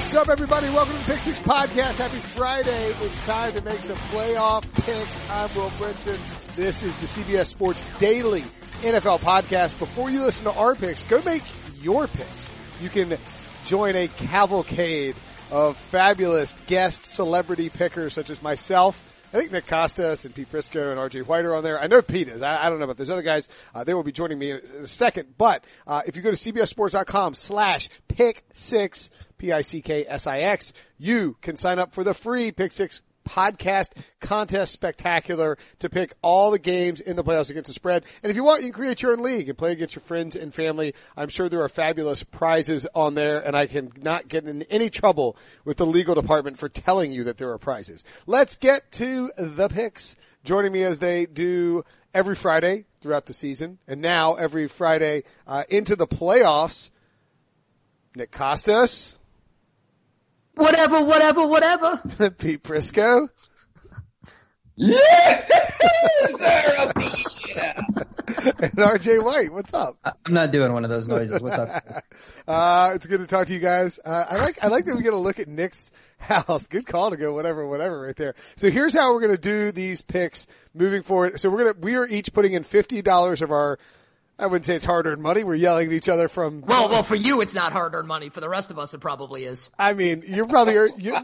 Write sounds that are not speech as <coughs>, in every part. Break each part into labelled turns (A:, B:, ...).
A: What's up, everybody? Welcome to the Pick Six Podcast. Happy Friday. It's time to make some playoff picks. I'm Will Brinson. This is the CBS Sports Daily NFL Podcast. Before you listen to our picks, go make your picks. You can join a cavalcade of fabulous guest celebrity pickers such as myself, I think Nick Kostos and Pete Prisco and RJ White are on there. I know Pete is. I, I don't know about those other guys. Uh, they will be joining me in, in a second. But uh, if you go to cbssports.com slash pick six, P-I-C-K-S-I-X, you can sign up for the free pick six podcast contest spectacular to pick all the games in the playoffs against the spread. And if you want, you can create your own league and play against your friends and family. I'm sure there are fabulous prizes on there and I can not get in any trouble with the legal department for telling you that there are prizes. Let's get to the picks. Joining me as they do every Friday throughout the season and now every Friday uh, into the playoffs. Nick Kostos.
B: Whatever, whatever, whatever. <laughs>
A: Pete Prisco.
C: Yeah, yeah. <laughs>
A: and RJ White, what's up?
D: I'm not doing one of those noises. What's up? <laughs>
A: uh, it's good to talk to you guys. Uh, I like, I like that we get a look at Nick's house. Good call to go whatever, whatever right there. So here's how we're going to do these picks moving forward. So we're going to, we are each putting in $50 of our I wouldn't say it's hard earned money. We're yelling at each other from.
B: Well, well, for you it's not hard earned money. For the rest of us, it probably is.
A: I mean, you're probably you're,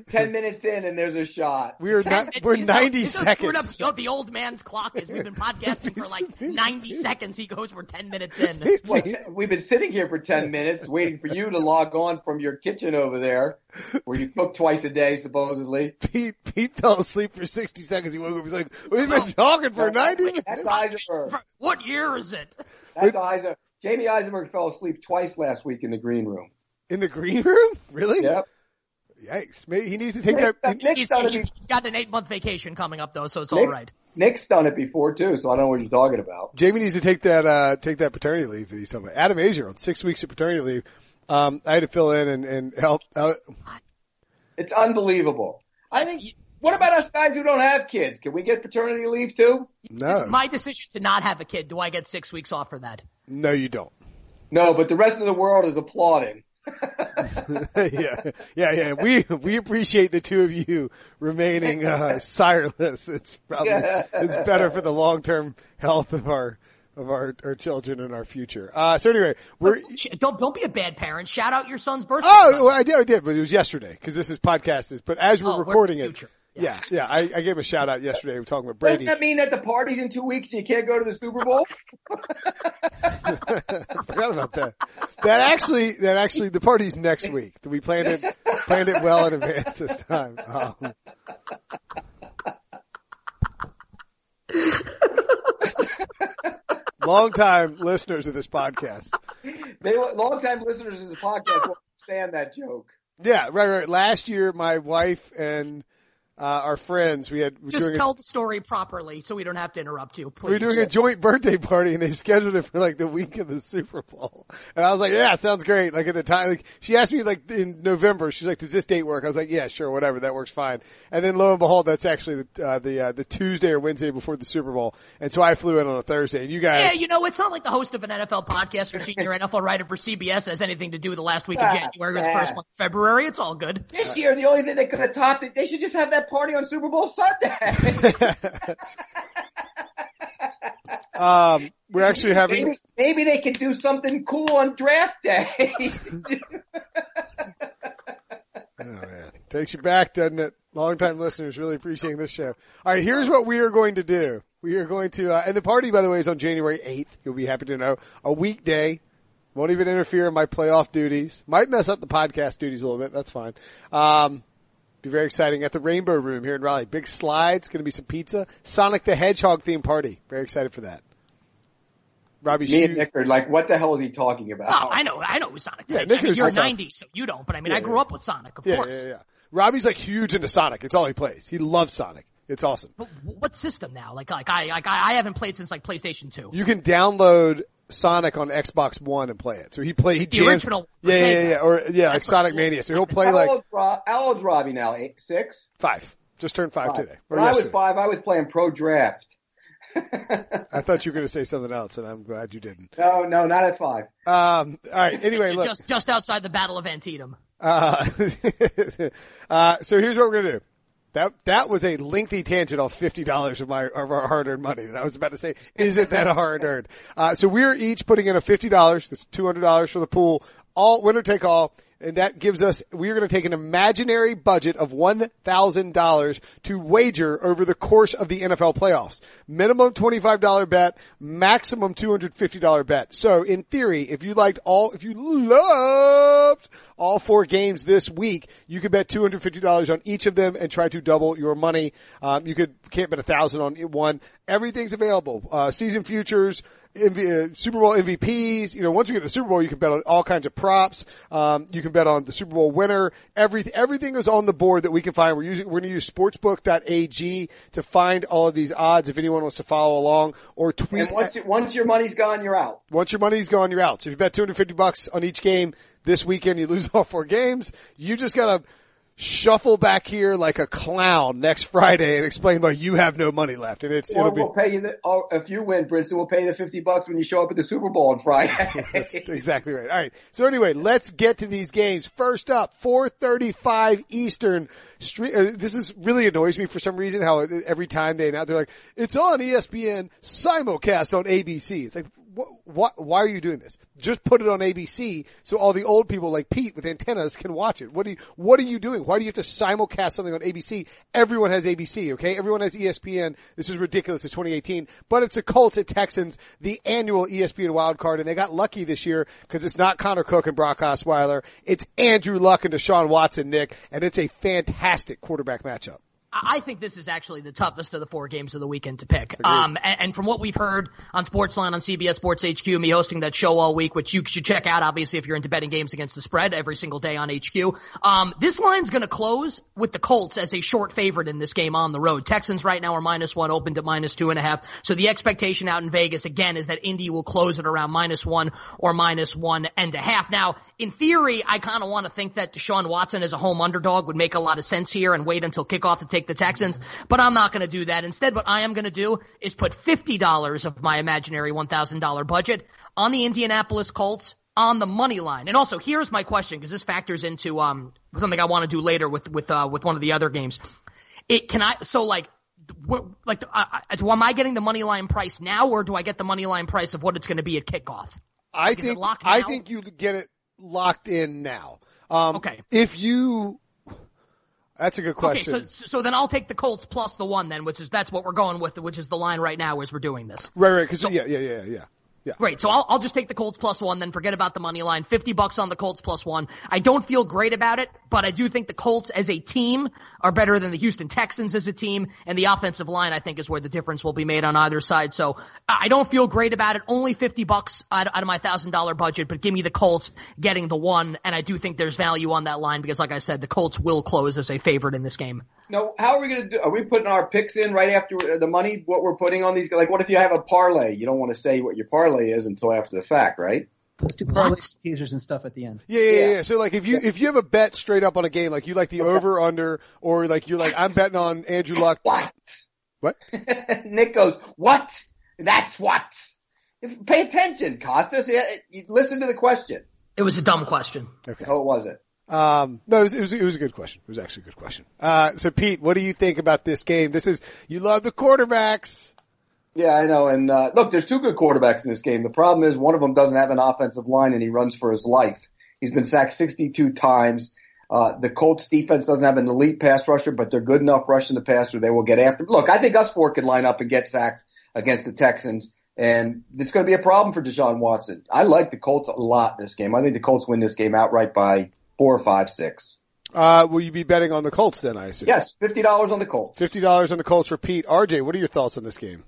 A: <laughs>
C: ten minutes in and there's a shot.
A: We are not. We're ninety seconds.
B: Up, the old man's clock is. We've been podcasting for like <laughs> ninety seconds. He goes, we're ten minutes in.
C: Well, we've been sitting here for ten minutes waiting for you to log on from your kitchen over there, where you cook twice a day supposedly. <laughs>
A: Pete Pete fell asleep for sixty seconds. He woke up. He's like, "We've been talking for ninety minutes."
C: That's Eisenberg.
B: What year is it?
C: That's Eisenberg. Jamey Eisenberg fell asleep twice last week in the green room.
A: In the green room? Really?
C: Yep.
A: Yikes! Maybe he needs to take
C: Nick,
A: that.
C: Nick's
B: He's,
C: done it
B: he's,
C: be-
B: he's got an eight month vacation coming up though, so it's all
C: Nick's,
B: right.
C: Nick's done it before too, so I don't know what you're talking about.
A: Jamie needs to take that uh take that paternity leave that he's talking about. Adam Aizer on six weeks of paternity leave. Um, I had to fill in and and help. Uh,
C: It's unbelievable. I think. What about us guys who don't have kids? Can we get paternity leave too?
A: no,
B: It's my decision to not have a kid. Do I get six weeks off for that?
A: no, you don't.
C: No, but the rest of the world is applauding. <laughs>
A: yeah, yeah, yeah. We we appreciate the two of you remaining uh, <laughs> sireless. It's probably it's better for the long term health of our of our, our children and our future. Uh, so anyway, we're.
B: Sh- Don't don't be a bad parent. Shout out your son's birthday.
A: Oh, well, I did, I did, but it was yesterday because this is podcast is. But as we're
B: Oh, we're
A: recording it,
B: future.
A: yeah, yeah, I, I gave a shout out yesterday. We were talking about Brady.
C: Doesn't that mean that the party's in two weeks and you can't go to the Super Bowl?
A: I <laughs> <laughs> forgot about that. That actually, that actually, the party's next week. We planned it, planned it well in advance this time. Um, <laughs> long time listeners of this podcast.
C: They longtime listeners of the podcast will understand that joke.
A: Yeah, right, right. Last year, my wife and uh, our friends, we had
B: Just
A: doing a-
B: tell the story properly so we don't have to interrupt you, please.
A: we were doing a joint birthday party and they scheduled it for like the week of the Super Bowl. And I was like, yeah, sounds great. Like at the time, like she asked me like in November, she's like, does this date work? I was like, yeah, sure, whatever. That works fine. And then lo and behold, that's actually the, uh, the, uh, the Tuesday or Wednesday before the Super Bowl. And so I flew in on a Thursday and you guys.
B: Yeah, you know, it's not like the host of an NFL podcast or senior NFL writer for CBS has anything to do with the last week of
C: Ah,
B: January or the first month of February. It's all good.
C: This year, the only thing they could have topped it, they should just have that party on Super Bowl Sunday. <laughs>
A: um, we're actually having,
C: maybe, maybe they could do something cool on draft day. <laughs>
A: Oh man, takes you back, doesn't it? Longtime listeners really appreciating this show. All right, here's what we are going to do. We are going to, uh, and the party, by the way, is on January 8th. You'll be happy to know. A weekday. Won't even interfere in my playoff duties. Might mess up the podcast duties a little bit. That's fine. Um, be very exciting at the Rainbow Room here in Raleigh. Big slides. Going to be some pizza. Sonic the Hedgehog theme party. Very excited for that. Robbie
C: Me and Nick are like, what the hell is he talking about?
B: Oh, I know, I know who Sonic.
A: Yeah,
B: is.
A: Nick
B: I mean,
A: is
B: you're
A: Sonic.
B: 90, so you don't. But I mean,
A: Yeah,
B: I grew
A: yeah.
B: up with Sonic, of
A: Yeah,
B: course.
A: yeah, yeah. Robbie's like huge into Sonic. It's all he plays. He loves Sonic. It's awesome.
B: But what system now? Like, like I, like I I haven't played since like PlayStation 2.
A: You can download Sonic on Xbox One and play it. So he play he
B: The
A: jams-
B: original for
A: Yeah, yeah, yeah, or yeah, like Sonic. Mania. So he'll play
C: how,
A: like
C: old's Rob, how old's Robbie now? Eight, six?
A: five. Just turned five, today. Or
C: When I was five, I was playing Pro Draft. <laughs>
A: I thought you were going to say something else, and I'm glad you didn't.
C: No, no, not at five.
A: Um, all right. Anyway, look.
B: just just outside the Battle of Antietam.
A: Uh, <laughs> uh, so here's what we're gonna do. That that was a lengthy tangent on fifty dollars of my of our hard earned money that I was about to say. Isn't that hard earned? Uh, so we're each putting in a fifty dollars. That's two hundred dollars for the pool. All winner take all. And that gives us, we are going to take an imaginary budget of $1,000 to wager over the course of the NFL playoffs. Minimum $25 bet, maximum $250 bet. So in theory, if you liked all, if you loved all four games this week, you could bet $250 on each of them and try to double your money. Um, you could, can't bet a thousand on one. Everything's available. Uh, season futures, MV, uh, Super Bowl MVPs. You know, once you get to the Super Bowl, you can bet on all kinds of props. Um, you can bet on the Super Bowl winner. Everything, everything is on the board that we can find. We're using, we're going to use sportsbook.ag to find all of these odds if anyone wants to follow along or tweet.
C: And once, you, once your money's gone, you're out.
A: Once your money's gone, you're out. So if you bet 250 bucks on each game this weekend, you lose <laughs> all four games. You just gotta shuffle back here like a clown next Friday and explain why you have no money left. And it's,
C: Or
A: it'll be,
C: we'll pay you the, or if you win, Brinson, we'll pay you the 50 bucks when you show up at the Super Bowl on Friday. <laughs>
A: That's exactly right. All right. So anyway, let's get to these games. First up, 4:35 Eastern. Street. Uh, this is really annoys me for some reason. How every time they announce, they're like, "It's on ESPN simulcast on ABC." It's like, what? Why are you doing this? Just put it on ABC so all the old people like Pete with antennas can watch it. What are you? What are you doing? Why do you have to simulcast something on ABC? Everyone has ABC. Okay, everyone has ESPN. This is ridiculous. It's 2018, but it's the Colts at Texans, the annual ESPN wild card, and they got lucky this year because it's not Connor Cook and Brock Osweiler. It's Andrew Luck and Deshaun Watson, Nick, and it's a fantastic quarterback matchup.
B: I think this is actually the toughest of the four games of the weekend to pick. Um, and, and from what we've heard on Sportsline on CBS Sports HQ, me hosting that show all week, which you should check out, obviously, if you're into betting games against the spread every single day on HQ. Um, this line's going to close with the Colts as a short favorite in this game on the road. Texans right now are minus one, opened at minus two and a half. So the expectation out in Vegas again is that Indy will close it around minus one or minus one and a half. Now, in theory, I kind of want to think that Deshaun Watson as a home underdog would make a lot of sense here and wait until kickoff to take the Texans, but I'm not going to do that. Instead, what I am going to do is put $50 of my imaginary $1,000 budget on the Indianapolis Colts on the money line. And also, here's my question because this factors into um something I want to do later with with uh, with one of the other games. It can I so like what, like uh, uh, am I getting the money line price now, or do I get the money line price of what it's going to be at kickoff?
A: I
B: Like,
A: think I think you get it locked in now. Um,
B: Okay.
A: If you, that's a good question.
B: Okay, so so then I'll take the Colts plus the one then, which is that's what we're going with, which is the line right now as we're doing this.
A: right, right. Because yeah, yeah, yeah, yeah, yeah.
B: Great. So I'll, I'll just take the Colts plus one, then forget about the money line. 50 bucks on the Colts plus one. I don't feel great about it, but I do think the Colts as a team are better than the Houston Texans as a team, and the offensive line I think is where the difference will be made on either side. So I I don't feel great about it. Only 50 bucks out, out of my thousand dollar budget, but give me the Colts getting the one, and I do think there's value on that line because like I said, the Colts will close as a favorite in this game.
C: No, how are we going to do? Are we putting our picks in right after uh, the money? What we're putting on these? Like, what if you have a parlay? You don't want to say what your parlay is until after the fact, right?
D: Let's do parlays, teasers, and stuff at the end.
A: Yeah, yeah, yeah,
C: Yeah.
A: yeah. So like if you if you have a bet straight up on a game, like you like the over under, or like you're like I'm betting on Andrew Luck.
C: What?
A: What? <laughs>
C: Nick goes, what? That's what. If, pay attention, Kostos. Listen to the question.
B: It was a dumb question.
A: Okay.
C: Oh, was it?
A: Um, no, it was, it was it was a good question. It was actually a good question. Uh, so Pete, what do you think about this game? This is you love the quarterbacks.
C: Yeah, I know. And uh, look, there's two good quarterbacks in this game. The problem is one of them doesn't have an offensive line, and he runs for his life. He's been sacked 62 times. Uh, the Colts defense doesn't have an elite pass rusher, but they're good enough rushing the passer. They will get after. Look, I think us four could line up and get sacked against the Texans, and it's going to be a problem for Deshaun Watson. I like the Colts a lot this game. I think the Colts win this game outright by four or five, six.
A: Uh, will you be betting on the Colts then? I assume.
C: Yes, fifty dollars on the Colts.
A: Fifty dollars on the Colts for Pete. RJ, what are your thoughts on this game?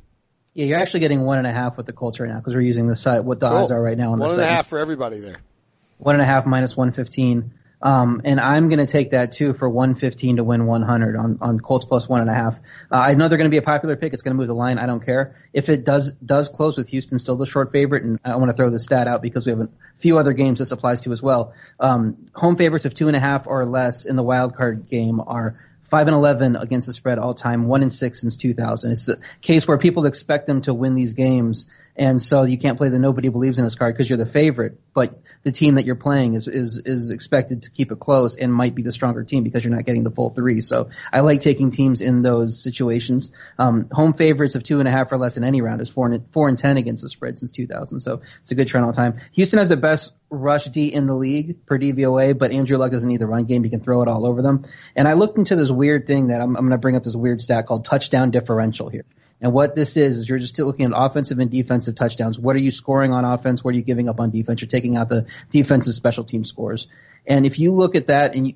D: Yeah, you're actually getting one and a half with the Colts right now because we're using the site what the
A: Cool.
D: odds are right now on the
A: One and a half for everybody there.
D: One and a half minus one fifteen. Um, and I'm going to take that too for 115 to win 100 on, on Colts plus one and a half. Uh, I know they're going to be a popular pick. It's going to move the line. I don't care. If it does, does close with Houston still the short favorite, and I want to throw this stat out because we have a few other games this applies to as well. Um, home favorites of two and a half or less in the wild card game are five and eleven against the spread all time, one and six since 2000. It's the case where people expect them to win these games, And so you can't play the nobody believes in us card because you're the favorite, but the team that you're playing is, is, is expected to keep it close and might be the stronger team because you're not getting the full three. So I like taking teams in those situations. Um, home favorites of two and a half or less in any round is four and, four and ten against the spread since 2000. So it's a good trend all time. Houston has the best rush D in the league per DVOA, but Andrew Luck doesn't need the run game. He can throw it all over them. And I looked into this weird thing that I'm, I'm going to bring up this weird stat called touchdown differential here. And what this is, is you're just looking at offensive and defensive touchdowns. What are you scoring on offense? What are you giving up on defense? You're taking out the defensive special team scores. And if you look at that, and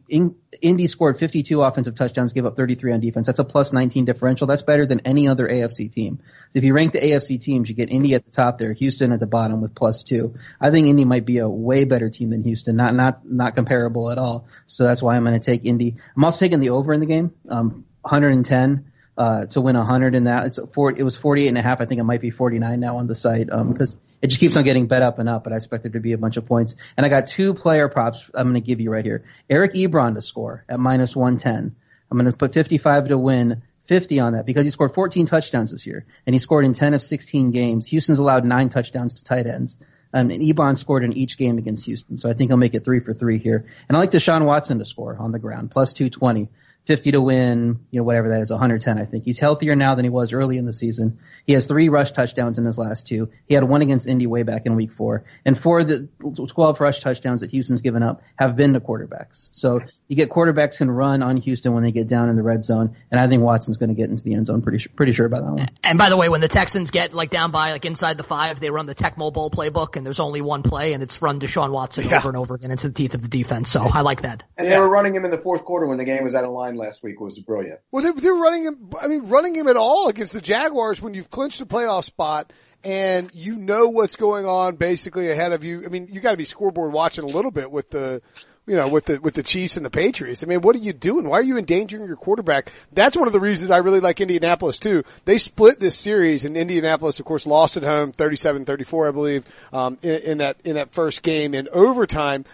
D: Indy scored 52 offensive touchdowns, gave up 33 on defense. That's a plus 19 differential. That's better than any other AFC team. So if you rank the AFC teams, you get Indy at the top there, Houston at the bottom with plus two. I think Indy might be a way better team than Houston, not not not comparable at all. So that's why I'm going to take Indy. I'm also taking the over in the game, um, 110 uh, to win 100 in that. It's four, it was 48 and a half. I think it might be 49 now on the site, um, because it just keeps on getting bet up and up, but I expect there to be a bunch of points. And I got two player props I'm going to give you right here. Eric Ebron to score at minus 110. I'm going to put 55 to win 50 on that because he scored 14 touchdowns this year and he scored in 10 of 16 games. Houston's allowed nine touchdowns to tight ends. Um, and Ebron scored in each game against Houston. So I think he'll make it three for three here. And I like Deshaun Watson to score on the ground, plus 220. 50 to win, you know, whatever that is, 110, I think. He's healthier now than he was early in the season. He has three rush touchdowns in his last two. He had one against Indy way back in week four. And four of the 12 rush touchdowns that Houston's given up have been to quarterbacks. So you get quarterbacks can run on Houston when they get down in the red zone. And I think Watson's going to get into the end zone pretty, sure, pretty sure about that one.
B: And by the way, when the Texans get like down by like inside the five, they run the Tecmo Bowl playbook and there's only one play and it's run Deshaun Watson yeah. over and over again into the teeth of the defense. So I like that.
C: And they were running him in the fourth quarter when the game was out of line last week was brilliant.
A: Well, they're, they're running him. I mean, running him at all against the Jaguars when you've clinched a playoff spot and you know what's going on basically ahead of you. I mean, you got to be scoreboard watching a little bit with the, you know, with the with the Chiefs and the Patriots. I mean, what are you doing? Why are you endangering your quarterback? That's one of the reasons I really like Indianapolis too. They split this series, and Indianapolis, of course, lost at home, 37-34, I believe, um, in, in that in that first game in overtime.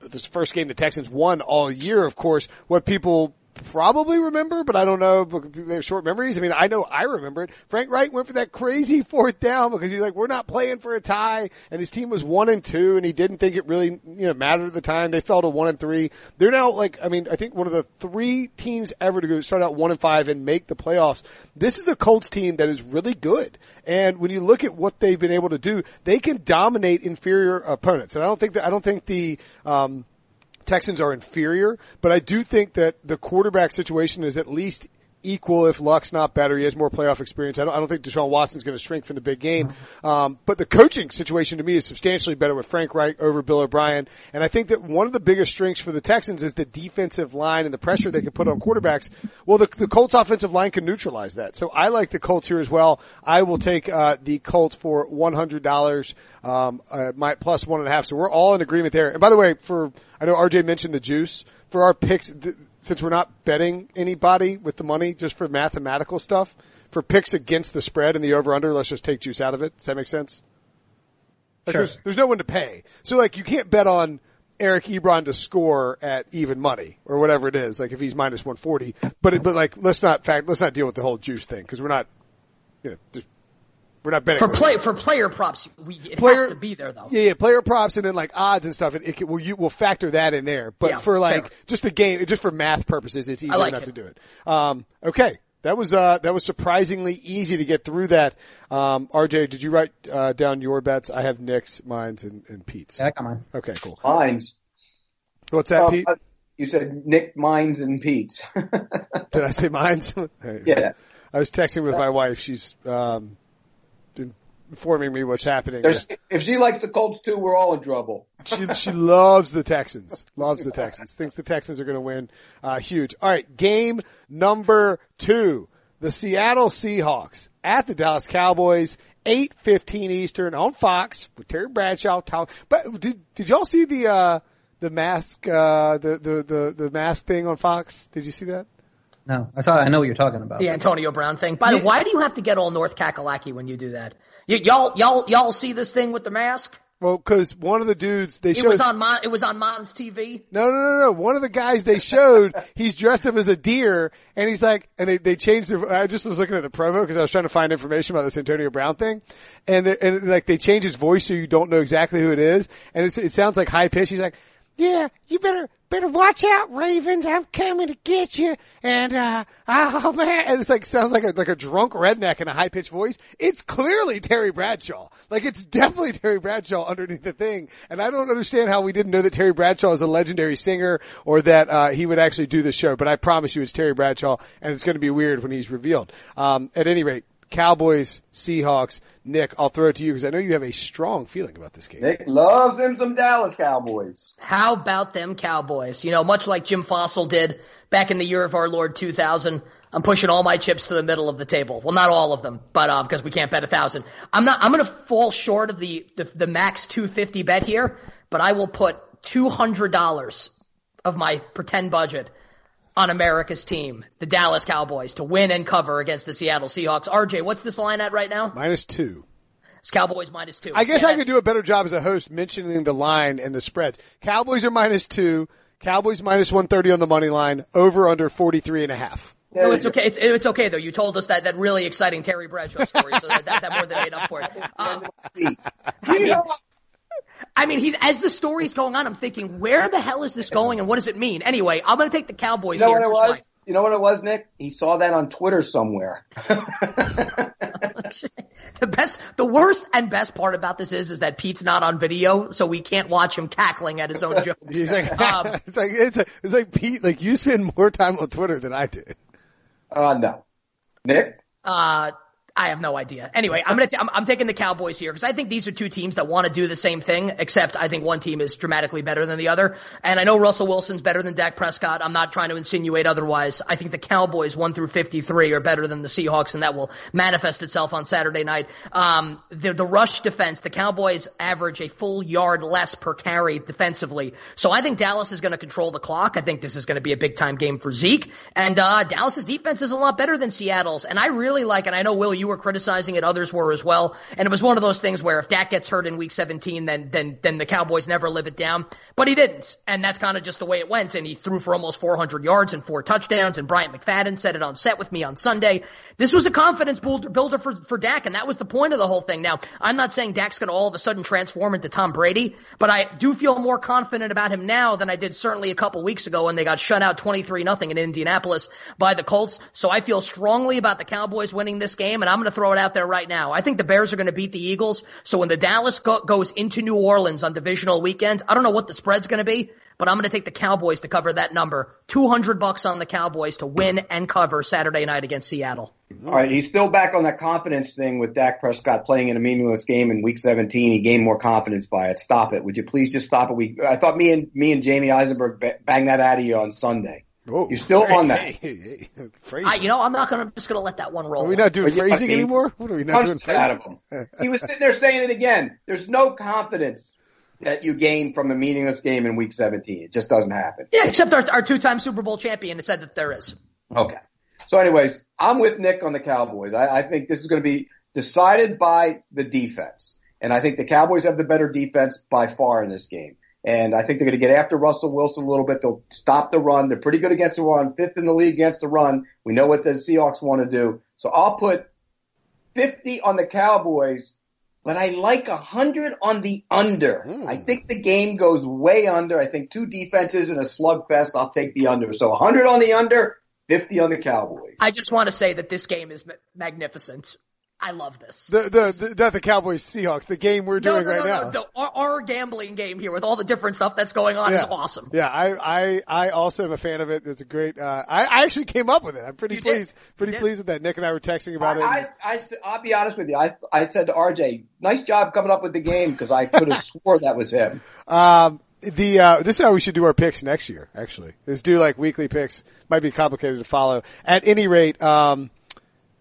A: This first game the Texans won all year, of course. What people probably remember, but I don't know. They have short memories. I mean, I know I remember it. Frank Reich went for that crazy <laughs> fourth down because he's like, we're not playing for a tie, and his team was one and two, and he didn't think it really you know mattered at the time. They fell to one and three. They're now like, I mean, I think one of the three teams ever to go start out one and five and make the playoffs. This is a Colts team that is really good, and when you look at what they've been able to do, they can dominate inferior opponents. And I don't think that I don't think the um, Texans are inferior, but I do think that the quarterback situation is at least equal if Luck's not better. He has more playoff experience. I don't, I don't think Deshaun Watson's going to shrink from the big game. Um, but the coaching situation to me is substantially better with Frank Reich over Bill O'Brien. And I think that one of the biggest strengths for the Texans is the defensive line and the pressure they can put on quarterbacks. Well, the, the Colts offensive line can neutralize that. So I like the Colts here as well. I will take, uh, the Colts for $100, um, uh, my plus one and a half. So we're all in agreement there. And by the way, for, I know RJ mentioned the juice for our picks. Th- since we're not betting anybody with the money just for mathematical stuff, for picks against the spread and the over under, let's just take juice out of it. Does that make sense? Like
D: sure.
A: there's, there's no one to pay. So like you can't bet on Eric Ebron to score at even money or whatever it is. Like if he's minus 140, but it, but like let's not fact, let's not deal with the whole juice thing because we're not, you know, just we're not betting
B: for play for player props. We, it player, has to be there though.
A: Yeah, yeah, player props and then like odds and stuff. It, it can, well, you will factor that in there. But
B: Yeah,
A: for like
B: fair.
A: just the game, just for math purposes, it's easy
B: like
A: enough
B: it.
A: to do it. Um, okay, that was uh that was surprisingly easy to get through that. Um, RJ, did you write uh, down your bets? I have Nick's, mine's, and, and Pete's.
D: Yeah, come on.
A: Okay, cool.
C: Mines.
A: What's that,
C: Uh,
A: Pete?
C: you said Nick, Mines, and Pete's. <laughs>
A: Did I say mine's? <laughs>
C: yeah.
A: I was texting with my wife. She's um informing me what's happening.
C: There's, if she likes the Colts too, we're all in trouble.
A: She she loves the Texans. Loves the Texans. Thinks the Texans are going to win. Uh, huge. All right, game number two: the Seattle Seahawks at the Dallas Cowboys. Eight fifteen Eastern on Fox with Terry Bradshaw. Tal- But did did y'all see the uh, the mask uh, the, the the the mask thing on Fox? Did you see that?
D: No, I saw. I know what you're talking about.
B: The Antonio Brown thing. By the way, why do you have to get all North Kakalaki when you do that? Y- y'all, y'all, y'all see this thing with the mask?
A: Well, because one of the dudes they showed
B: It
A: showed.
B: was on Mon, it was on Mon's TV.
A: no, no, no, no. One of the guys they showed, he's dressed up as a deer, and he's like, and they they changed the. I just was looking at the promo because I was trying to find information about this Antonio Brown thing, and the, and like they changed his voice so you don't know exactly who it is, and it's, it sounds like high pitch. He's like, "Yeah, you better better watch out, Ravens. I'm coming to get you." And uh, oh man, and it's like sounds like a like a drunk redneck in a high pitched voice. It's clearly Terry Bradshaw. Like it's definitely Terry Bradshaw underneath the thing. And I don't understand how we didn't know that Terry Bradshaw is a legendary singer or that uh, he would actually do the show. But I promise you, it's Terry Bradshaw, and it's going to be weird when he's revealed. Um, at any rate. Cowboys, Seahawks, Nick, I'll throw it to you because I know you have a strong feeling about this game.
C: Nick loves him some Dallas Cowboys.
B: How about them Cowboys? You know, much like Jim Fassel did back in the year of our Lord 2000, I'm pushing all my chips to the middle of the table. Well, not all of them, but um, because we can't bet a thousand. I'm not. I'm going to fall short of the, the the max 250 bet here, but I will put two hundred dollars of my pretend budget on America's team, the Dallas Cowboys, to win and cover against the Seattle Seahawks. RJ, what's this line at right now?
A: Minus two.
B: It's Cowboys minus two.
A: I guess
B: Yeah,
A: I could do a better job as a host mentioning the line and the spreads. Cowboys are minus two. Cowboys minus 130 on the money line. Over under 43 and a half.
B: No, it's okay. It's, it's okay though. You told us that, that really exciting Terry Bradshaw story, so that, that, that more than made up for it. Um, I mean, I mean, he's as the story's going on, I'm thinking, where the hell is this going, and what does it mean? Anyway, I'm going to take the Cowboys
C: You know
B: here.
C: what it was?
B: why.
C: You know what it was, Nick? He saw that on Twitter somewhere. <laughs>
B: the best, the worst and best part about this is, is that Pete's not on video, so we can't watch him cackling at his own <laughs> jokes.
A: He's like, <laughs>
B: Um,
A: it's like, it's, a, it's like Pete, like you spend more time on Twitter than I do.
C: uh, no. Nick?
B: Uh, I have no idea. Anyway, I'm gonna t- I'm, I'm taking the Cowboys here because I think these are two teams that want to do the same thing, except I think one team is dramatically better than the other. And I know Russell Wilson's better than Dak Prescott. I'm not trying to insinuate otherwise. I think the Cowboys one through 53 are better than the Seahawks, and that will manifest itself on Saturday night. Um, the the rush defense, the Cowboys average a full yard less per carry defensively, so I think Dallas is going to control the clock. I think this is going to be a big time game for Zeke, and uh, Dallas's defense is a lot better than Seattle's, and I really like. And I know Will, you were criticizing it, others were as well, and it was one of those things where if Dak gets hurt in Week 17, then then then the Cowboys never live it down, but he didn't, and that's kind of just the way it went. And he threw for almost 400 yards and four touchdowns. And Bryant McFadden said it on set with me on Sunday. This was a confidence builder, for for Dak, and that was the point of the whole thing. Now, I'm not saying Dak's going to all of a sudden transform into Tom Brady, but I do feel more confident about him now than I did certainly a couple weeks ago when they got shut out 23 nothing in Indianapolis by the Colts. So I feel strongly about the Cowboys winning this game, and I'm going to throw it out there right now. I think the Bears are going to beat the Eagles. So when the Dallas go- goes into New Orleans on divisional weekend, I don't know what the spread's going to be, but I'm going to take the Cowboys to cover that number. 200 bucks on the Cowboys to win and cover Saturday night against Seattle.
C: All right, he's still back on that confidence thing with Dak Prescott playing in a meaningless game in Week 17. He gained more confidence by it. Stop it. Would you please just stop it? We, I thought me and me and Jamey Eisenberg ba- banged that out of you on Sunday.
A: Whoa.
C: You're still on that.
A: Hey, hey, hey. <laughs>
B: I, you know, I'm not going to, I'm just going to let that one roll.
A: are we not doing
C: Are
A: phrasing
C: fucking-
A: anymore? What are we not doing
C: Punched out of
A: phrasing?
C: him. He was sitting there saying it again. There's no confidence that you gain from a meaningless game in Week 17. It just doesn't happen.
B: Yeah, except our, our two-time Super Bowl champion has said that there is.
C: Okay. So anyways, I'm with Nick on the Cowboys. I, I think this is going to be decided by the defense. And I think the Cowboys have the better defense by far in this game. And I think they're going to get after Russell Wilson a little bit. They'll stop the run. They're pretty good against the run, fifth in the league against the run. We know what the Seahawks want to do. So I'll put 50 on the Cowboys, but I like 100 on the under. Hmm. I think the game goes way under. I think two defenses and a slugfest. I'll take the under. So 100 on the under, 50 on the Cowboys.
B: I just want to say that this game is magnificent. I love this.
A: The, the, the, not the Cowboys Seahawks, the game we're
B: no,
A: doing
B: no,
A: right
B: no,
A: now.
B: no, no. Our, our gambling game here with all the different stuff that's going on is awesome.
A: Yeah, I, I, I also am a fan of it. It's a great, uh, I, I actually came up with it. I'm pretty
B: You did.
A: pleased, pretty
B: You did.
A: pleased with that. Nick and I were texting about it.
C: I, I, I, will be honest with you. I, I said to RJ, nice job coming up with the game because I could have <laughs> swore that was him.
A: Um, the uh, this is how we should do our picks next year. Actually, is do like weekly picks. Might be complicated to follow. At any rate, um,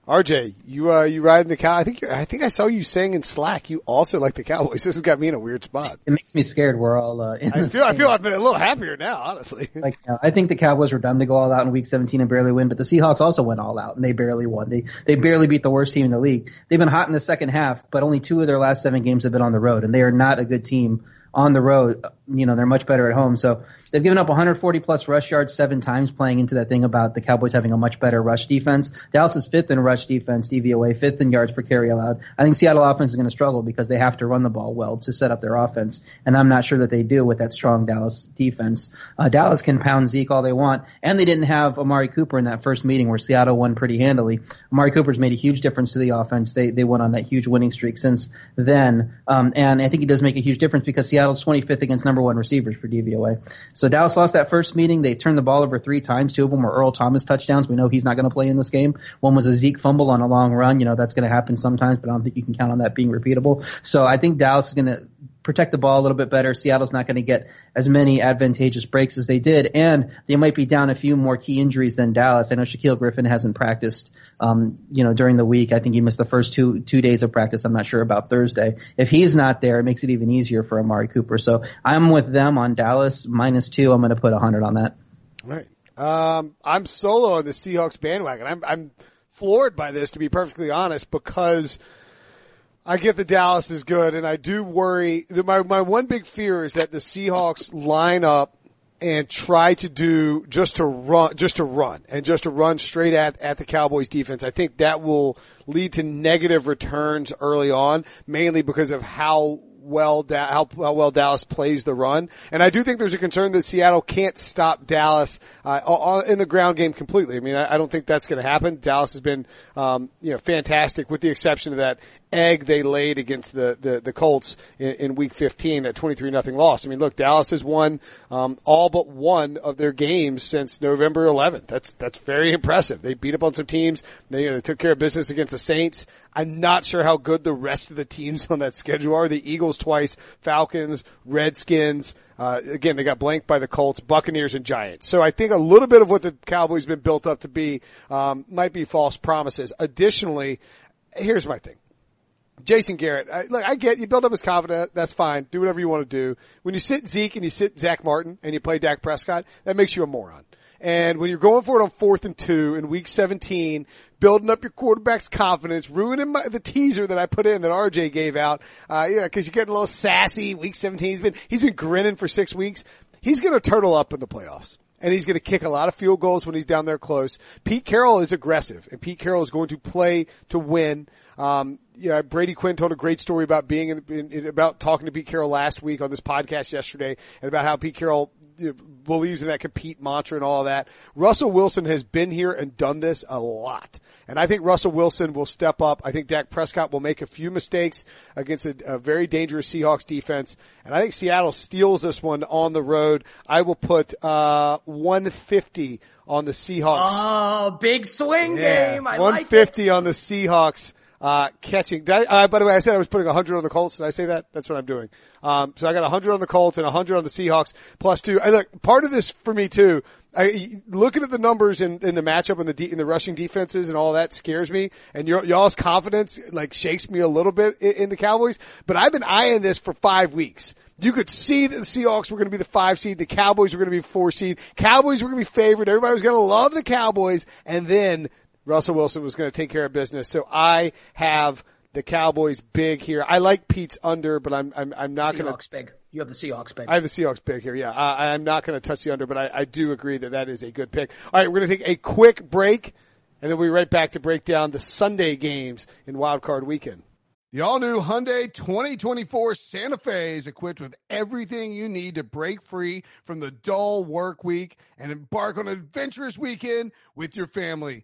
A: RJ, you uh, you riding the cow? I think I think I saw you saying in Slack. You also like the Cowboys. <laughs> This has got me in a weird spot.
D: It makes me scared. We're all. Uh,
A: I feel I feel I'm a little happier now, honestly. <laughs>
D: Like you know, I think the Cowboys were dumb to go all out in Week 17 and barely win, but the Seahawks also went all out and they barely won. They they barely beat the worst team in the league. They've been hot in the second half, but only two of their last seven games have been on the road, and they are not a good team on the road, you know, they're much better at home. So they've given up 140 plus rush yards seven times playing into that thing about the Cowboys having a much better rush defense. Dallas is fifth in rush defense, DVOA, fifth in yards per carry allowed. I think Seattle offense is going to struggle because they have to run the ball well to set up their offense. And I'm not sure that they do with that strong Dallas defense. Uh, Dallas can pound Zeke all they want. And they didn't have Amari Cooper in that first meeting where Seattle won pretty handily. Amari Cooper's made a huge difference to the offense. They, they went on that huge winning streak since then. Um, and I think it does make a huge difference because Seattle's 25th against number one receivers for DVOA. So Dallas lost that first meeting. They turned the ball over three times. Two of them were Earl Thomas touchdowns. We know he's not going to play in this game. One was a Zeke fumble on a long run. You know, that's going to happen sometimes, but I don't think you can count on that being repeatable. So I think Dallas is going to protect the ball a little bit better. Seattle's not going to get as many advantageous breaks as they did, and they might be down a few more key injuries than Dallas. I know Shaquill Griffin hasn't practiced, um, you know, during the week. I think he missed the first two two days of practice. I'm not sure about Thursday. If he's not there, it makes it even easier for Amari Cooper. So I'm with them on Dallas minus two. I'm going to put a 100 on that.
A: All right. Um, I'm solo on the Seahawks bandwagon. I'm I'm floored by this, to be perfectly honest, because I get the Dallas is good, and I do worry. That my my one big fear is that the Seahawks line up and try to do just to run, just to run, and just to run straight at at the Cowboys defense. I think that will lead to negative returns early on, mainly because of how well how, how, well Dallas plays the run, and I do think there's a concern that Seattle can't stop Dallas uh, in the ground game completely. I mean, I, I don't think that's going to happen. Dallas has been um, you know fantastic, with the exception of that egg they laid against the, the, the Colts in, in week 15, that 23 nothing loss. I mean, look, Dallas has won, um, all but one of their games since November 11th. That's, that's very impressive. They beat up on some teams. They, you know, they took care of business against the Saints. I'm not sure how good the rest of the teams <laughs> on that schedule are. The Eagles twice, Falcons, Redskins, uh, again, they got blanked by the Colts, Buccaneers, and Giants. So I think a little bit of what the Cowboys been built up to be um, might be false promises. Additionally, here's my thing. Jason Garrett, I, look, I get you build up his confidence. That's fine. Do whatever you want to do. When you sit Zeke and you sit Zach Martin and you play Dak Prescott, that makes you a moron. And when you're going for it on fourth and two in week 17, building up your quarterback's confidence, ruining my, the teaser that I put in that RJ gave out, uh, yeah, cause you're getting a little sassy. Week 17, he's been, he's been grinning for six weeks. He's going to turtle up in the playoffs and he's going to kick a lot of field goals when he's down there close. Pete Carroll is aggressive and Pete Carroll is going to play to win. Um, yeah, Brady Quinn told a great story about being in, in, in, about talking to Pete Carroll last week on this podcast yesterday, and about how Pete Carroll you know, believes in that compete mantra and all that. Russell Wilson has been here and done this a lot. And I think Russell Wilson will step up. I think Dak Prescott will make a few mistakes against a, a very dangerous Seahawks defense. And I think Seattle steals this one on the road. I will put, uh, 150 on the Seahawks.
B: Oh, big swing yeah. game. I
A: 150
B: like
A: on the Seahawks uh, catching. Uh, by the way, I said I was putting 100 on the Colts. Did I say that? That's what I'm doing. Um, so I got 100 on the Colts and 100 on the Seahawks plus two. I look, part of this for me too, I, looking at the numbers in, in the matchup and the de- in the rushing defenses and all that scares me. And y'all's confidence like shakes me a little bit in, in the Cowboys. But I've been eyeing this for five weeks. You could see that the Seahawks were going to be the five seed. The Cowboys were going to be four seed. Cowboys were going to be favored. Everybody was going to love the Cowboys. And then Russell Wilson was going to take care of business. So I have the Cowboys big here. I like Pete's under, but I'm I'm, I'm not going to.
B: Seahawks big. You have the Seahawks big.
A: I have the Seahawks big here. Yeah, I, I'm not going to touch the under, but I, I do agree that that is a good pick. All right, we're going to take a quick break, and then we'll be right back to break down the Sunday games in Wild Card Weekend. The all new Hyundai 2024 Santa Fe is equipped with everything you need to break free from the dull work week and embark on an adventurous weekend with your family.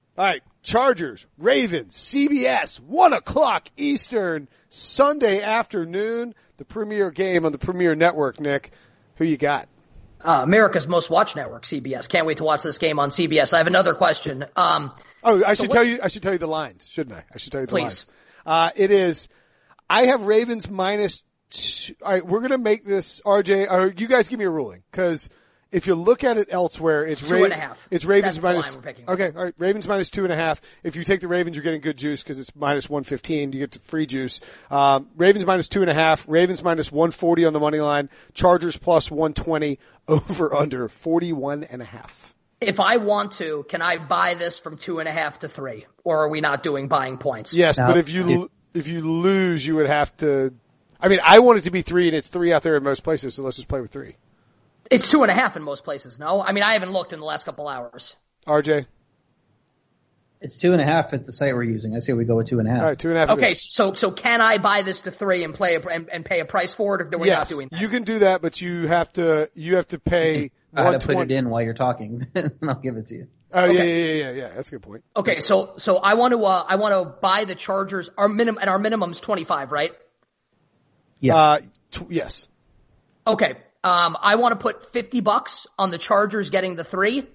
A: All right, Chargers, Ravens, CBS, 1 o'clock Eastern, Sunday afternoon, the premier game on the premier network, Nick. Who you got?
B: Uh, America's most watched network, CBS. Can't wait to watch this game on CBS. I have another question. Um,
A: oh, I so should tell you. I should tell you the lines, shouldn't I? I should tell you the
B: please.
A: lines. Uh, it is. I have Ravens minus. Two, all right, we're gonna make this RJ. Or uh, you guys give me a ruling because if you look at it elsewhere, it's
B: two Ra- and a half.
A: It's Ravens minus. Okay, all right. Ravens minus two and a half. If you take the Ravens, you're getting good juice because it's minus one fifteen. You get the free juice. Um, Ravens minus two and a half. Ravens minus one forty on the money line. Chargers plus one twenty. <laughs> Over under forty one and a half.
B: If I want to, can I buy this from two and a half to three, or are we not doing buying points?
A: Yes, no. but if you if you lose, you would have to. I mean, I want it to be three, and it's three out there in most places. So let's just play with three.
B: It's two and a half in most places. No, I mean I haven't looked in the last couple hours.
A: RJ,
D: it's two and a half at the site we're using. I say we go with two and a half.
A: All right, two and a half.
B: Okay, so so can I buy this to three and play a, and, and pay a price for it, or we're
A: yes,
B: not doing that?
A: you can do that, but you have to you have to pay. <laughs>
D: I had to put it in while you're talking, <laughs> and I'll give it to you.
A: Oh okay. yeah, yeah, yeah, yeah. That's a good point.
B: Okay, so so I want to uh, I want to buy the Chargers. Our minimum and our minimum is twenty five, right?
A: Yeah. Uh, t- yes.
B: Okay, um, I want to put 50 bucks on the Chargers getting the three,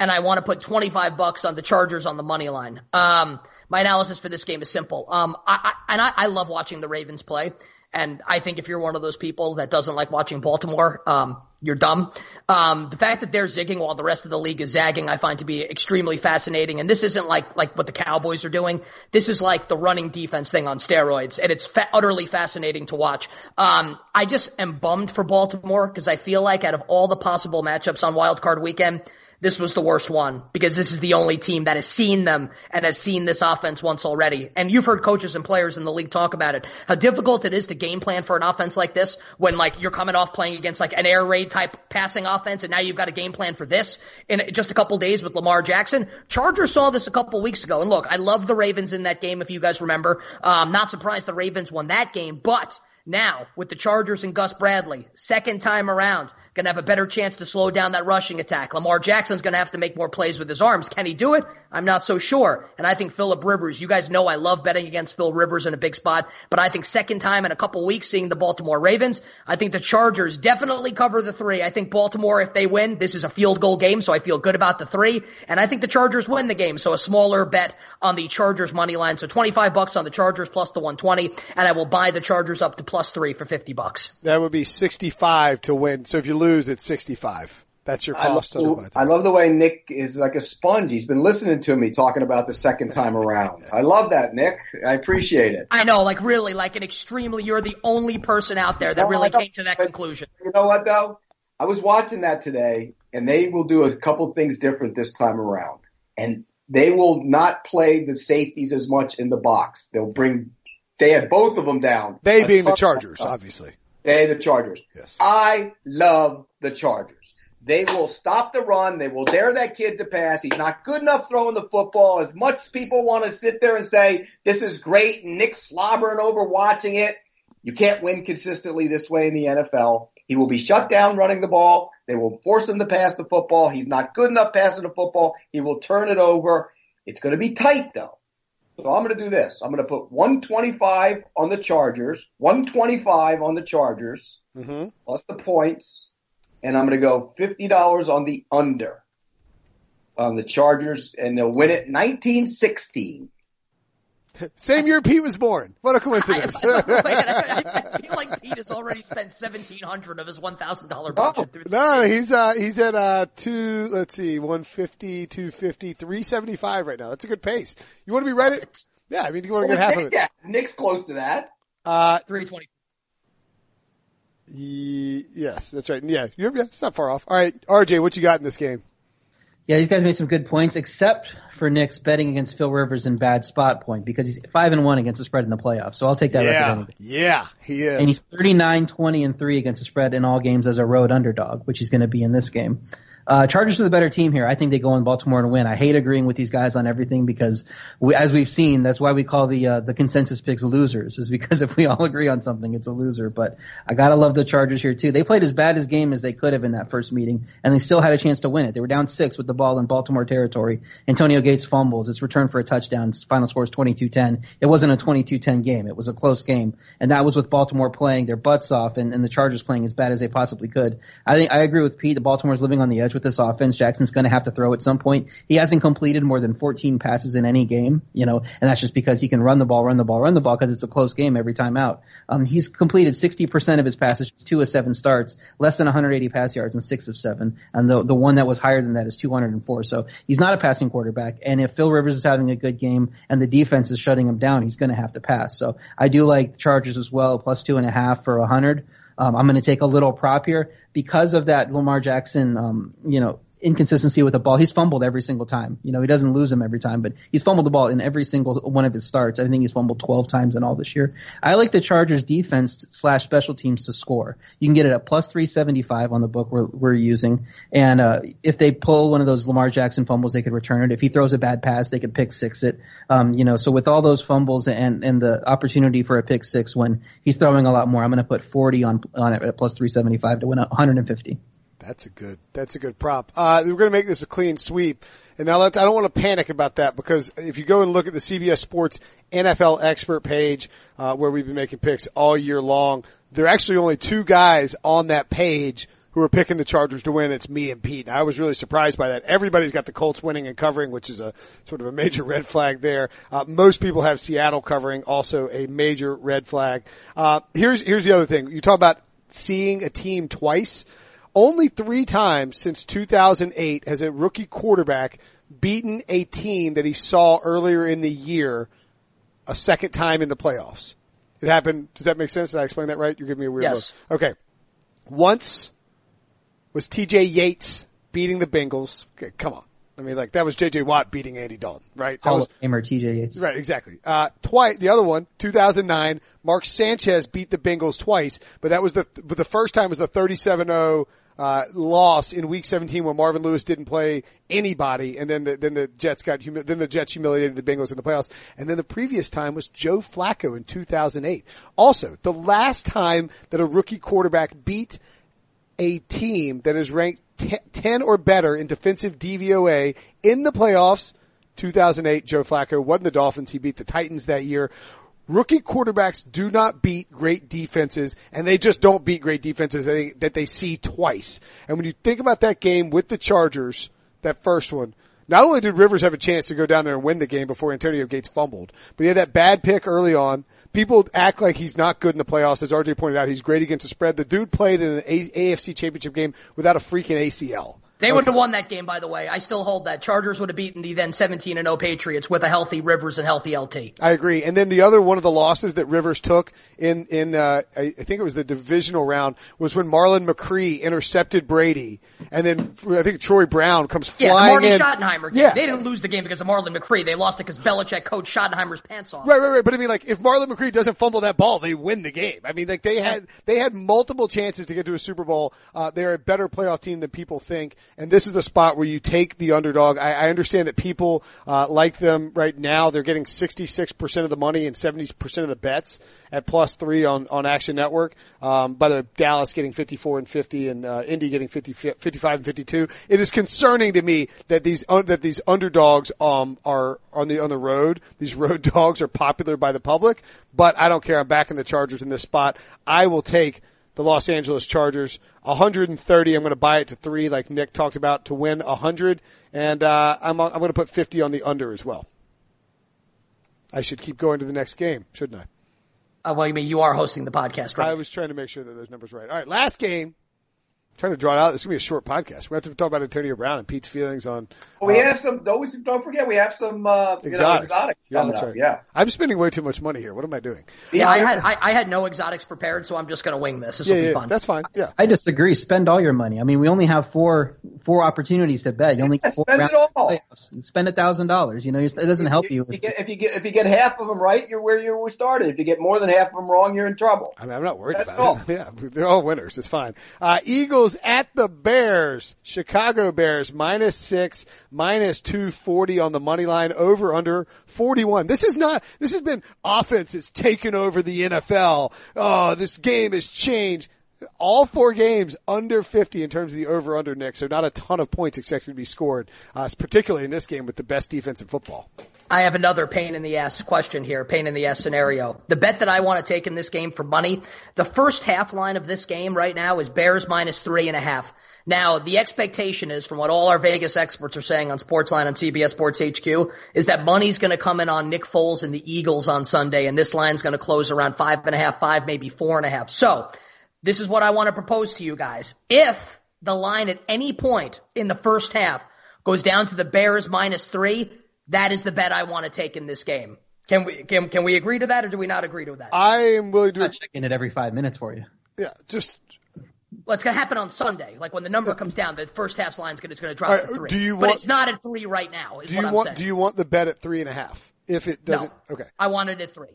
B: and I want to put 25 bucks on the Chargers on the money line. Um, my analysis for this game is simple. Um, I, I and I, I love watching the Ravens play. And I think if you're one of those people that doesn't like watching Baltimore, um, you're dumb. Um, the fact that they're zigging while the rest of the league is zagging, I find to be extremely fascinating. And this isn't like like what the Cowboys are doing. This is like the running defense thing on steroids, and it's fa- utterly fascinating to watch. Um, I just am bummed for Baltimore because I feel like out of all the possible matchups on Wild Card Weekend, this was the worst one because this is the only team that has seen them and has seen this offense once already. And you've heard coaches and players in the league talk about it, how difficult it is to game plan for an offense like this when like you're coming off playing against like an air raid type passing offense and now you've got a game plan for this in just a couple days with Lamar Jackson. Chargers saw this a couple weeks ago. And look, I love the Ravens in that game if you guys remember. Um, not surprised the Ravens won that game, but now, with the Chargers and Gus Bradley, second time around, going to have a better chance to slow down that rushing attack. Lamar Jackson's going to have to make more plays with his arms. Can he do it? I'm not so sure. And I think Philip Rivers, you guys know I love betting against Phil Rivers in a big spot, but I think second time in a couple weeks seeing the Baltimore Ravens, I think the Chargers definitely cover the three. I think Baltimore, if they win, this is a field goal game, so I feel good about the three. And I think the Chargers win the game, so a smaller bet on the Chargers money line. So 25 bucks on the Chargers plus the 120, and I will buy the Chargers up to plus plus three for 50 bucks.
A: That would be 65 to win. So if you lose, it's 65. That's your cost.
C: I love, I love the way Nick is like a sponge. He's been listening to me talking about the second time around. I love that, Nick. I appreciate it.
B: I know, like really, like an extremely, you're the only person out there that really came to that conclusion.
C: You know what though? I was watching that today and they will do a couple things different this time around. And they will not play the safeties as much in the box. They'll bring they had both of them down.
A: They being the Chargers, obviously.
C: They, the Chargers.
A: Yes.
C: I love the Chargers. They will stop the run. They will dare that kid to pass. He's not good enough throwing the football. As much people want to sit there and say, this is great, and Nick slobbering over watching it. You can't win consistently this way in the NFL. He will be shut down running the ball. They will force him to pass the football. He's not good enough passing the football. He will turn it over. It's going to be tight though. So I'm going to do this. I'm going to put 125 on the Chargers, 125 on the Chargers,
A: mm-hmm.
C: plus the points, and I'm going to go $50 on the under on the Chargers, and they'll win it 1916.
A: Same year Pete was born. What a coincidence! <laughs> I,
B: I, <laughs> I, feel like Pete has already spent seventeen hundred of his one thousand dollar budget.
A: Oh, no, he's uh he's at uh two. Let's see, 150, 250, 375 right now. That's a good pace. You want to be right at? Yeah, I mean you want to get half of it.
C: Yeah, Nick's close to that.
A: Uh,
B: three twenty.
A: Yes, that's right. Yeah, yeah, it's not far off. All right, RJ, what you got in this game?
D: Yeah, these guys made some good points, except for Nick's betting against Phil Rivers in bad spot point because he's five and one against the spread in the playoffs. So I'll take that
A: Yeah, yeah, he is.
D: And he's 39, 20, and 3 against the spread in all games as a road underdog, which he's going to be in this game. Uh, Chargers are the better team here. I think they go in Baltimore to win. I hate agreeing with these guys on everything because, we, as we've seen, that's why we call the uh, the consensus picks losers. Is because <laughs> if we all agree on something, it's a loser. But I gotta love the Chargers here too. They played as bad as game as they could have in that first meeting, and they still had a chance to win it. They were down six with the ball in Baltimore territory. Antonio Gates fumbles. It's returned for a touchdown. Final score is 22-10. It wasn't a 22-10 game. It was a close game, and that was with Baltimore playing their butts off and, and the Chargers playing as bad as they possibly could. I think I agree with Pete. The Baltimore's living on the edge with this offense. Jackson's going to have to throw at some point. He hasn't completed more than 14 passes in any game, you know, and that's just because he can run the ball, run the ball, run the ball because it's a close game every time out. Um, he's completed 60% of his passes, two of seven starts, less than 180 pass yards and six of seven. And the, the one that was higher than that is 204. So he's not a passing quarterback. And if Phil Rivers is having a good game and the defense is shutting him down, he's going to have to pass. So I do like the Chargers as well, plus two and a half for a hundred. Um, I'm going to take a little prop here. Because of that Lamar Jackson, um, you know, inconsistency with the ball. He's fumbled every single time. You know, he doesn't lose them every time, but he's fumbled the ball in every single one of his starts. I think he's fumbled 12 times in all this year. I like the Chargers defense slash special teams to score. You can get it at plus 375 on the book we're, we're using. And, uh, if they pull one of those Lamar Jackson fumbles, they could return it. If he throws a bad pass, they could pick six it. Um, you know, so with all those fumbles and, and the opportunity for a pick six when he's throwing a lot more, I'm going to put 40 on, on it at plus 375 to win 150.
A: That's a good. That's a good prop. Uh, we're going to make this a clean sweep, and now let's. I don't want to panic about that because if you go and look at the CBS Sports NFL expert page, uh, where we've been making picks all year long, there are actually only two guys on that page who are picking the Chargers to win. It's me and Pete. I was really surprised by that. Everybody's got the Colts winning and covering, which is a sort of a major red flag there. Uh, most people have Seattle covering, also a major red flag. Uh, here's here's the other thing. You talk about seeing a team twice. Only three times since 2008 has a rookie quarterback beaten a team that he saw earlier in the year a second time in the playoffs. It happened. Does that make sense? Did I explain that right? You're giving me a weird
B: Yes.
A: look. Okay. Once was TJ Yates beating the Bengals. Okay, come on. I mean, like that was JJ Watt beating Andy Dalton, right? That
D: Hall
A: was
D: of Famer TJ Yates.
A: Right, exactly. Uh, twice, the other one, 2009, Mark Sanchez beat the Bengals twice, but that was the, but the first time was the 37-0, uh, loss in week 17 when Marvin Lewis didn't play anybody, and then the, then the Jets got, humi- then the Jets humiliated the Bengals in the playoffs, and then the previous time was Joe Flacco in 2008. Also, the last time that a rookie quarterback beat a team that is ranked te- 10 or better in defensive DVOA in the playoffs. 2008, Joe Flacco won the Dolphins. He beat the Titans that year. Rookie quarterbacks do not beat great defenses, and they just don't beat great defenses that they, that they see twice. And when you think about that game with the Chargers, that first one, not only did Rivers have a chance to go down there and win the game before Antonio Gates fumbled, but he had that bad pick early on. People act like he's not good in the playoffs. As RJ pointed out, he's great against the spread. The dude played in an AFC championship game without a freaking ACL.
B: They would have won that game, by the way. I still hold that. Chargers would have beaten the then 17 and 0 Patriots with a healthy Rivers and healthy LT.
A: I agree. And then the other one of the losses that Rivers took in in uh, I, think it was the divisional round was when Marlon McCree intercepted Brady, and then I think Troy Brown comes
B: Yeah, the Marty
A: in.
B: Schottenheimer game.
A: Yeah.
B: They didn't lose the game because of Marlon McCree. They lost it because Belichick coached Schottenheimer's pants off.
A: Right, right, right. But I mean, like, if Marlon McCree doesn't fumble that ball, they win the game. I mean, like, they had, they had multiple chances to get to a Super Bowl. Uh, they're a better playoff team than people think. And this is the spot where you take the underdog. I, I understand that people, uh, like them right now. They're getting 66% of the money and 70% of the bets at plus three on, on Action Network. Um, by the way, Dallas getting 54 and 50 and, uh, Indy getting 50, 55 and 52. It is concerning to me that these, that these underdogs, um, are on the, on the road. These <laughs> road dogs are popular by the public, but I don't care. I'm backing the Chargers in this spot. I will take the Los Angeles Chargers 130. I'm going to buy it to three, like Nick talked about, to win 100, and uh, I'm I'm going to put 50 on the under as well. I should keep going to the next game, shouldn't I?
B: Uh, well, you mean you are hosting the podcast,
A: I was trying to make sure that those numbers are right. All right, last game. Trying to draw it out. This is going to be a short podcast. We have to talk about Antonio Brown and Pete's feelings on.
C: Well, we
A: uh,
C: have some. Always don't forget we have some uh, you know,
A: Exotics.
C: exotics
A: Yeah,
C: coming
A: that's
C: up. Yeah.
A: I'm spending way too much money here. What am I doing?
B: yeah, I had I, I had no exotics prepared, so I'm just going to wing this. This will
A: Yeah,
B: be
A: yeah,
B: fun.
A: that's fine. Yeah.
D: I disagree. Spend all your money. I mean, we only have four four opportunities to bet. You only get four
C: Spend it all.
D: Spend a thousand dollars. You know, it doesn't help you.
C: If you, get, if you get if you get half of them right, you're where you started. If you get more than half of them wrong, you're in trouble.
A: I mean, I'm not worried
C: That's
A: about
C: all.
A: it. <laughs> Yeah, they're all winners. It's fine. Uh, Eagles at the Bears. Chicago Bears minus six, minus 240 on the money line, over under 41. This is not, this has been offense has taken over the NFL. Oh, this game has changed. All four games under 50 in terms of the over under Nick. So not a ton of points expected to be scored, uh, particularly in this game with the best defense in football.
B: I have another pain in the ass question here, pain in the ass scenario. The bet that I want to take in this game for money, the first half line of this game right now is Bears minus three and a half. Now, the expectation is, from what all our Vegas experts are saying on Sportsline on CBS Sports HQ, is that money's going to come in on Nick Foles and the Eagles on Sunday, and this line's going to close around five and a half, five, maybe four and a half. So, this is what I want to propose to you guys. If the line at any point in the first half goes down to the Bears minus three, that is the bet I want to take in this game. Can we can can we agree to that, or do we not agree to that?
A: I am willing to,
D: I'm checking it every five minutes for you.
A: yeah, just
B: well, it's going to happen on Sunday. Like when the number comes down, the first half's line's going to, it's going to drop
A: All right,
B: to three.
A: do you
B: but
A: want-
B: it's not at three right now. Is
A: do
B: what
A: you
B: I'm
A: want,
B: saying.
A: do you want the bet at three and a half? If it doesn't,
B: No.
A: okay.
B: I want it at three.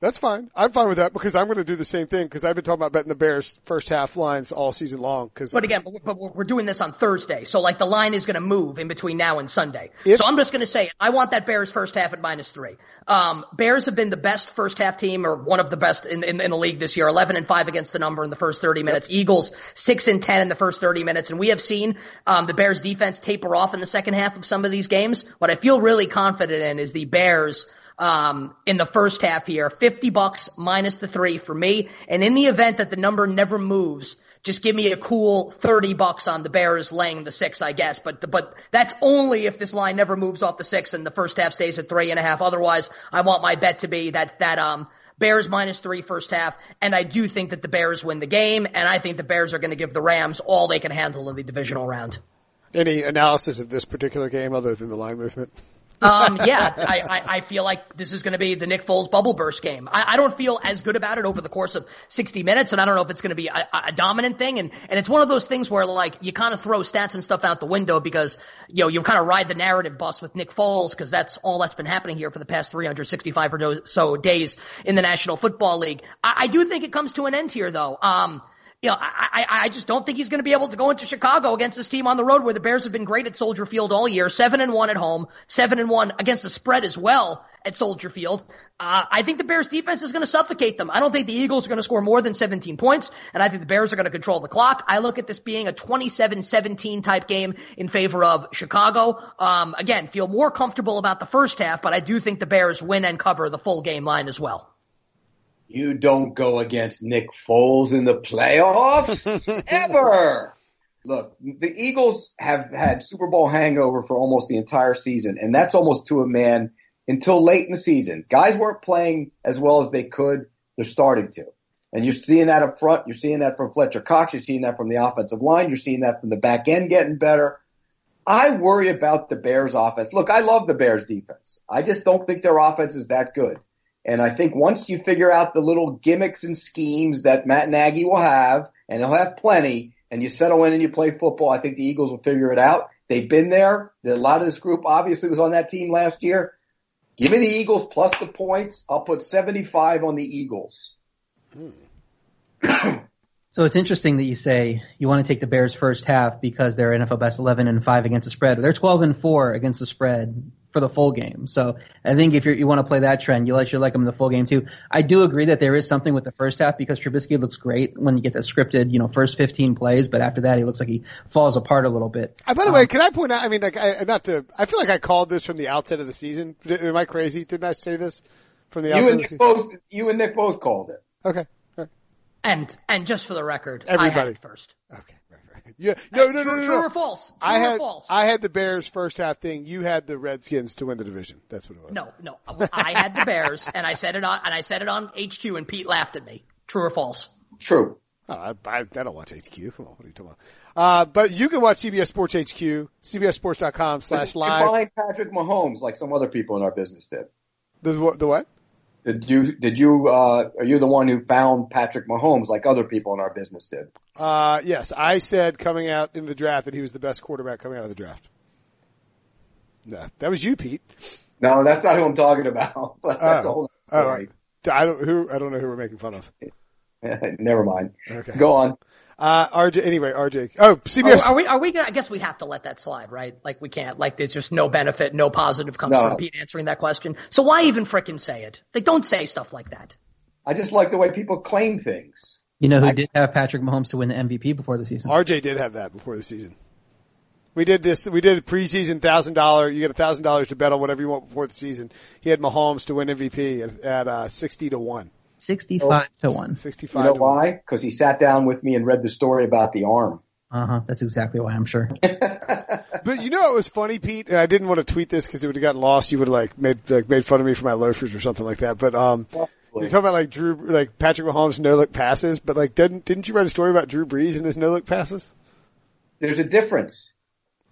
A: That's fine. I'm fine with that because I'm going to do the same thing because I've been talking about betting the Bears first half lines all season long because
B: But again, but we're, but we're we're doing this on Thursday, so like the line is going to move in between now and Sunday.
A: If-
B: so I'm just going to say I want that Bears first half at minus three. Um, Bears have been the best first half team, or one of the best in, in, in the league this year. 11 and five against the number in the first 30 minutes. Eagles six and 10 in the first 30 minutes, and we have seen um, the Bears defense taper off in the second half of some of these games. What I feel really confident in is the Bears um, in the first half here. 50 bucks minus the three for me. And in the event that the number never moves, just give me a cool 30 bucks on the Bears laying the six, I guess. But, but that's only if this line never moves off the six and the first half stays at three and a half. Otherwise, I want my bet to be that, that, um, Bears minus three first half, and I do think that the Bears win the game, and I think the Bears are going to give the Rams all they can handle in the divisional round.
A: any analysis of this particular game other than the line movement.
B: Um, yeah, I, I, I feel like this is going to be the Nick Foles bubble burst game. I, I don't feel as good about it over the course of 60 minutes, and I don't know if it's going to be a, a dominant thing. And, and it's one of those things where like you kind of throw stats and stuff out the window because, you know, you kind of ride the narrative bus with Nick Foles because that's all that's been happening here for the past 365 or so days in the National Football League. I, I do think it comes to an end here though. Um, you know, I, I, just don't think he's going to be able to go into Chicago against this team on the road where the Bears have been great at Soldier Field all year. Seven and one at home, seven and one against the spread as well at Soldier Field. Uh, I think the Bears defense is going to suffocate them. I don't think the Eagles are going to score more than 17 points, and I think the Bears are going to control the clock. I look at this being a 27-17 type game in favor of Chicago. Um, again, feel more comfortable about the first half, but I do think the Bears win and cover the full game line as well.
C: You don't go against Nick Foles in the playoffs <laughs> ever. Look, the Eagles have had Super Bowl hangover for almost the entire season, and that's almost to a man until late in the season. Guys weren't playing as well as they could. They're starting to. And you're seeing that up front. You're seeing that from Fletcher Cox. You're seeing that from the offensive line. You're seeing that from the back end getting better. I worry about the Bears offense. Look, I love the Bears defense. I just don't think their offense is that good. And I think once you figure out the little gimmicks and schemes that Matt Nagy will have, and he'll have plenty, and you settle in and you play football, I think the Eagles will figure it out. They've been there. A lot of this group obviously was on that team last year. Give me the Eagles plus the points. I'll put 75 on the Eagles. Hmm. <clears throat>
D: So it's interesting that you say you want to take the Bears first half because they're NFL best 11 and 5 against the spread. They're 12 and 4 against the spread for the full game. So I think if you're, you want to play that trend, you let you like them in the full game too. I do agree that there is something with the first half because Trubisky looks great when you get the scripted, you know, first 15 plays, but after that he looks like he falls apart a little bit.
A: Uh, by the way, can I point out? I mean, like, I, not to. I feel like I called this from the outset of the season. Am I crazy? Didn't I say this from the
C: You
A: outset
C: and,
A: of the
C: Nick
A: season?
C: both, you and Nick both called it.
A: Okay. All right.
B: And and just for the record, I had
A: Everybody.
B: it first.
A: Okay. Right. Right. Yeah. No. No. No.
B: True,
A: No.
B: true or false? True
A: I
B: or false?
A: I had the Bears first half thing. You had the Redskins to win the division. That's what it was.
B: No, no. I had the Bears, and I said it on, and I said it on HQ, and Pete laughed at me. True or false?
C: True.
A: Oh, I, I, I don't watch HQ. Come on, what are you talking about? Uh, but you can watch CBS Sports HQ, CBSSports.com/slash/live.
C: find Patrick Mahomes like some other people in our business did.
A: The, what- the what?
C: Did you, did you, uh, are you the one who found Patrick Mahomes like other people in our business did?
A: Uh, yes, I said coming out in the draft that he was the best quarterback coming out of the draft. No, that was you, Pete.
C: No, that's not who I'm talking about. <laughs> That's a
A: Oh. Oh. I don't who I don't know who we're making fun of. <laughs>
C: Never mind.
A: Okay.
C: Go on.
A: Uh, RJ. Anyway, RJ. Oh, CBS.
B: Are, are we? Are we? Gonna, I guess we have to let that slide, right? Like we can't. Like there's just no benefit, no positive comes
C: No.
B: from Pete answering that question. So why even frickin' say it? They don't say stuff like that.
C: I just like the way people claim things.
D: You know who
C: I-
D: did have Patrick Mahomes to win the MVP before the season?
A: RJ did have that before the season. We did this. We did a preseason thousand dollar. You get a thousand dollars to bet on whatever you want before the season. He had Mahomes to win MVP at, at uh, sixty to one.
D: Sixty-five to one.
C: 65
A: You
C: know
A: to
C: why? Because he sat down with me and read the story about the arm.
D: Uh huh. That's exactly why I'm sure. <laughs>
A: But you know it was funny, Pete? And I didn't want to tweet this because it would have gotten lost. You would have like made like made fun of me for my loafers or something like that. But um, you're talking about like Drew, like Patrick Mahomes no look passes. But like, didn't didn't you write a story about Drew Brees and his no look passes?
C: There's a difference.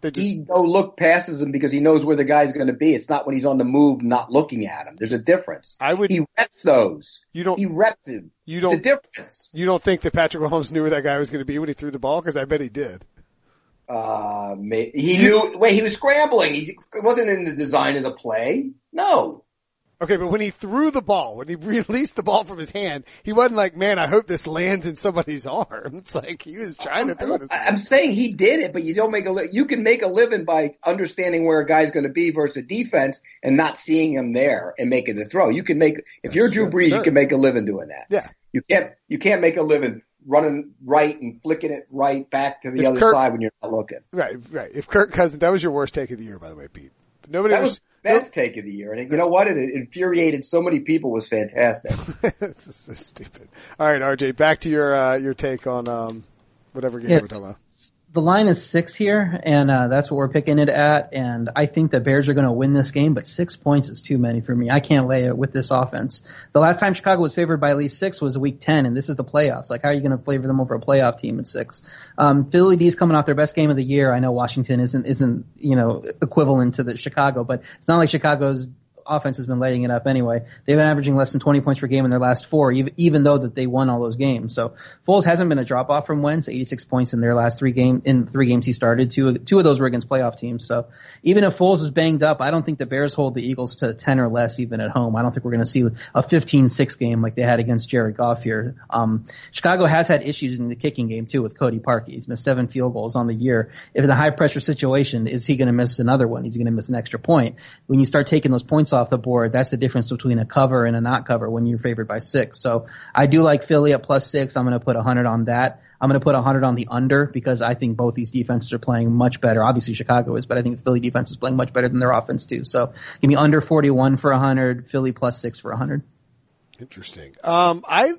A: Just
C: He no look passes him because he knows where the guy's going to be. It's not when he's on the move, not looking at him. There's a difference.
A: I would-
C: He reps those.
A: You don't-
C: He reps him.
A: You
C: It's a
A: don't-
C: difference.
A: you don't think that Patrick Mahomes knew where that guy was going to be when he threw the ball? Because I bet he did.
C: Uh, he knew. Wait, he was scrambling. He wasn't in the design of the play. No.
A: Okay, but when he threw the ball, when he <laughs> released the ball from his hand, he wasn't like, "Man, I hope this lands in somebody's <laughs> arm." It's like he was trying to throw it.
C: I'm saying he did it, but you don't make a li- you can make a living by understanding where a guy's going to be versus defense and not seeing him there and making the throw. You can make if you're Drew
A: true,
C: Brees,
A: sure.
C: you can make a living doing that.
A: Yeah.
C: You can't you can't make a living running right and flicking it right back to the
A: If
C: other
A: Kirk-
C: side when you're not looking.
A: Right, right. If Kirk Cousins, that was your worst take of the year, by the way, Pete. Nobody
C: That
A: was.
C: Was the best take of the year, and you know what? It infuriated so many people. Was fantastic. <laughs>
A: this is so stupid. All right, RJ, back to your uh, your take on um, whatever game
D: Yes.
A: we're talking about.
D: The line is six here, and uh, that's what we're picking it at. And I think the Bears are going to win this game, but six points is too many for me. I can't lay it with this offense. The last time Chicago was favored by at least six was week ten, and this is the playoffs. Like, how are you going to favor them over a playoff team at six? Um, Philly D's coming off their best game of the year. I know Washington isn't isn't you know equivalent to the Chicago, but it's not like Chicago's offense has been lighting it up anyway. They've been averaging less than 20 points per game in their last four, even, though that they won all those games. So Foles hasn't been a drop off from Wentz, 86 points in their last three game, in three games he started. Two, two of those were against playoff teams. So even if Foles is banged up, I don't think the Bears hold the Eagles to 10 or less even at home. I don't think we're going to see a 15-6 game like they had against Jared Goff here. Um, Chicago has had issues in the kicking game too with Cody Parkey. He's missed seven field goals on the year. If in a high pressure situation, is he going to miss another one? He's going to miss an extra point. When you start taking those points off the board, that's the difference between a cover and a not cover when you're favored by six. So I do like Philly at plus six. I'm going to put a 100 on that. I'm going to put a 100 on the under because I think both these defenses are playing much better. Obviously Chicago is, but I think the Philly defense is playing much better than their offense too. So give me under 41 for a 100, Philly plus six for a 100.
A: Interesting. Um, I,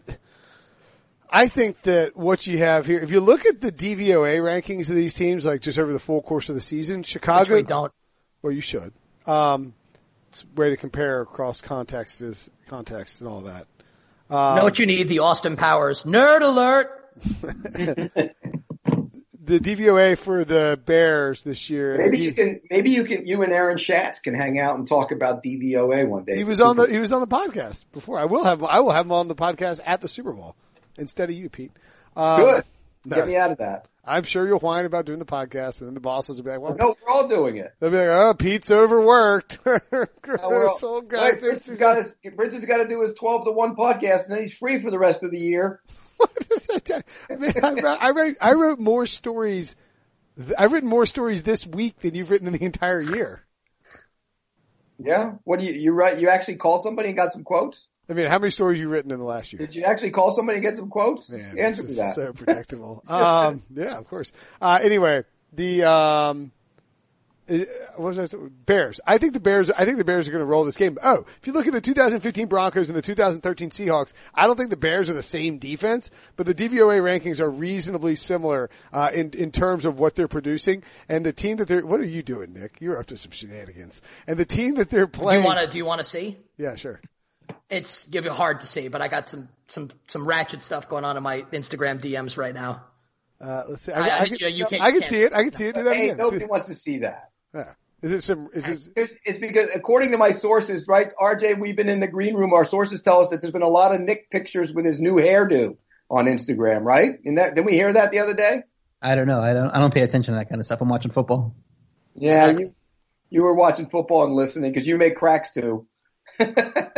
A: I think that what you have here, if you look at the DVOA rankings of these teams, like just over the full course of the season,
B: Which
A: Chicago,
B: we don't.
A: well, you should. Um, it's way to compare across context is context and all that.
B: know what you need? The Austin Powers nerd alert. <laughs>
A: The DVOA for the Bears this year.
C: Maybe
A: the
C: you can, maybe you can, you and Aaron Schatz can hang out and talk about DVOA one day.
A: He was on the he was on the podcast before. I will have I will have him on the podcast at the Super Bowl instead of you, Pete. Um,
C: Good.
A: no.
C: Get me out of that.
A: I'm sure you'll whine about doing the podcast, and then the bosses will be like, "Well,
C: No, we're all doing it.
A: they'll be like, oh, Pete's overworked." <laughs>
C: No, we're all-
A: this old guy
C: Wait,
A: he's
C: got his, Bridges got to do his twelve to one podcast, and then he's free for the rest of the year. <laughs>
A: I, <laughs> mean, I, wrote, I wrote I wrote more stories. I've written more stories this week than you've written in the entire year.
C: Yeah. What do you you write? You actually called somebody and got some quotes?
A: I mean, how many stories you written in the last year?
C: Did you actually call somebody and get some quotes?
A: Man,
C: Answer
A: this
C: me
A: is
C: that.
A: so <laughs> predictable. um, yeah, of course. Uh, anyway, the um, uh, what was I? Bears. I think the Bears. I think the Bears are going to roll this game. Oh, if you look at the 2015 Broncos and the 2013 Seahawks, I don't think the Bears are the same defense, but the DVOA rankings are reasonably similar uh, in in terms of what they're producing and the team that they're. What are you doing, Nick? You're up to some shenanigans. And the team that they're
B: Do
A: playing.
B: you want to? Do you want to see?
A: yeah, sure.
B: It's give you hard to see, but I got some some some ratchet stuff going on in my Instagram DMs right now.
A: Uh, let's see.
B: I-
A: I, I,
B: I-
A: can,
B: you know, you can't-
A: I can
B: can't
A: see it. I can see it. Do that
C: Hey,
A: again.
C: nobody
A: Do-
C: wants to see that.
A: yeah. Is it some? Is this?
C: It's, it's because according to my sources, right, RJ, we've been in the green room. Our sources tell us that there's been a lot of Nick pictures with his new hairdo on Instagram, right? And that, didn't we hear that the other day?
D: I don't know. I don't. I don't pay attention to that kind of stuff. I'm watching football.
C: Yeah,
B: Exactly.
C: you, you were watching football and listening because you make cracks too.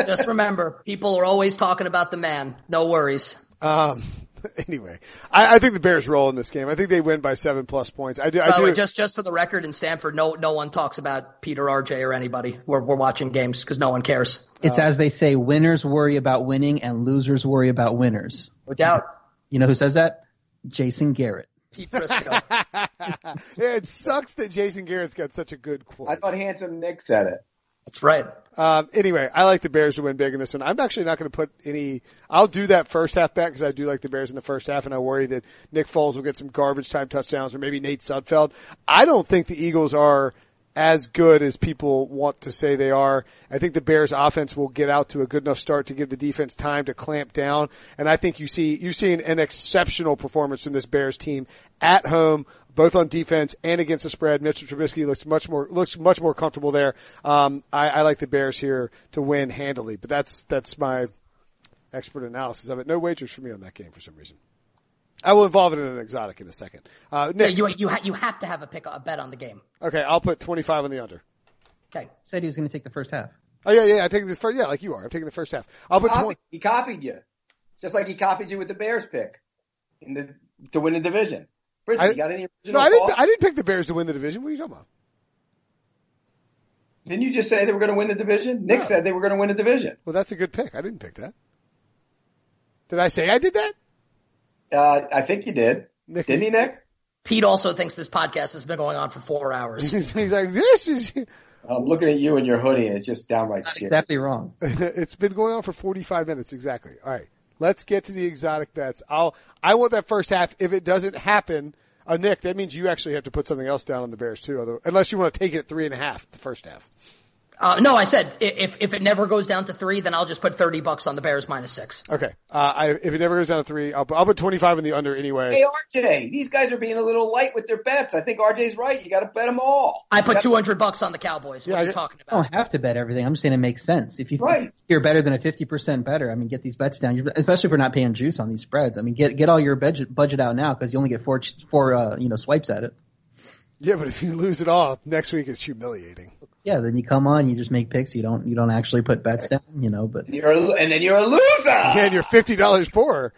B: Just remember, people are always talking about the man. No worries.
A: Um, <laughs> anyway, I, I think the Bears roll in this game. I think they win by seven plus points. I do. I
B: By the
A: do.
B: way, just just for the record, in Stanford, no no one talks about Peter RJ or anybody. We're we're watching games because no one cares.
D: It's as they say: winners worry about winning, and losers worry about winners.
B: No doubt.
D: You know who says that? Jason Garrett.
B: Pete Prisco.
A: yeah, <laughs> it sucks that Jason Garrett's got such a good quote.
C: I thought handsome Nick said it.
B: That's right.
A: Um, anyway, I like the Bears to win big in this one. I'm actually not going to put any. I'll do that first half bet because I do like the Bears in the first half, and I worry that Nick Foles will get some garbage time touchdowns, or maybe Nate Sudfeld. I don't think the Eagles are as good as people want to say they are. I think the Bears offense will get out to a good enough start to give the defense time to clamp down. And I think you see, you've seen an exceptional performance from this Bears team at home, both on defense and against the spread. Mitchell Trubisky looks much more, looks much more comfortable there. Um, I, I like the Bears here to win handily, but that's, that's my expert analysis of it. No wagers for me on that game for some reason. I will involve it in an exotic in a second. Uh,
B: Yeah,
A: Nick,
B: you you ha- you have to have a pick a bet on the game.
A: okay, I'll put 25 on the under.
B: Okay.
D: Said he was going to take the first half.
A: Oh yeah, yeah. I take the first. Yeah, like you are. I'm taking the first half. I'll put
C: Copy-
A: twenty.
C: he copied you, just like he copied you with the Bears pick in the to win the division. Bridget,
A: I-
C: you got any
A: No,
C: original
A: I didn't. I didn't pick the Bears to win the division. What are you talking about?
C: Didn't you just say they were going to win the division? Nick
A: No.
C: said they were going to win the division.
A: Well, that's a good pick. I didn't pick that. Did I say I did that?
C: Uh, I think you did.
A: Nick,
C: Didn't he, Nick?
B: Pete also thinks this podcast has been going on for four hours.
A: He's, <laughs> he's like, this is. <laughs>
C: I'm looking at you and your hoodie, and it's just downright
D: Not
C: scary.
D: exactly wrong. <laughs>
A: it's been going on for 45 minutes exactly. All right, let's get to the exotic bets. I'll. I want that first half. If it doesn't happen, uh, Nick, that means you actually have to put something else down on the Bears too. Although, unless you want to take it at three and a half the first half.
B: Uh, no, I said if if it never goes down to three, then I'll just put thirty bucks on the Bears minus six.
A: Okay. Uh, I, if it never goes down to three, I'll, put- I'll put 25 in the under anyway.
C: Hey, RJ, these guys are being a little light with their bets. I think RJ's right. You got to bet them all.
B: I put
C: That's-
B: two hundred bucks on the Cowboys. What
A: Yeah,
B: are you
A: I-
B: talking about?
D: I don't have to bet everything. I'm just saying it makes sense. If you
C: right.
D: you're better than a 50% better, I mean, get these bets down. You're, especially if we're not paying juice on these spreads. I mean, get get all your budget budget out now because you only get four four uh, you know swipes at it.
A: Yeah, but if you lose it all next week, it's humiliating.
D: Yeah, then you come on, you just make picks. You don't you don't actually put bets down. You know, but
C: You're a, and then you're a loser.
A: And you're fifty dollars poorer.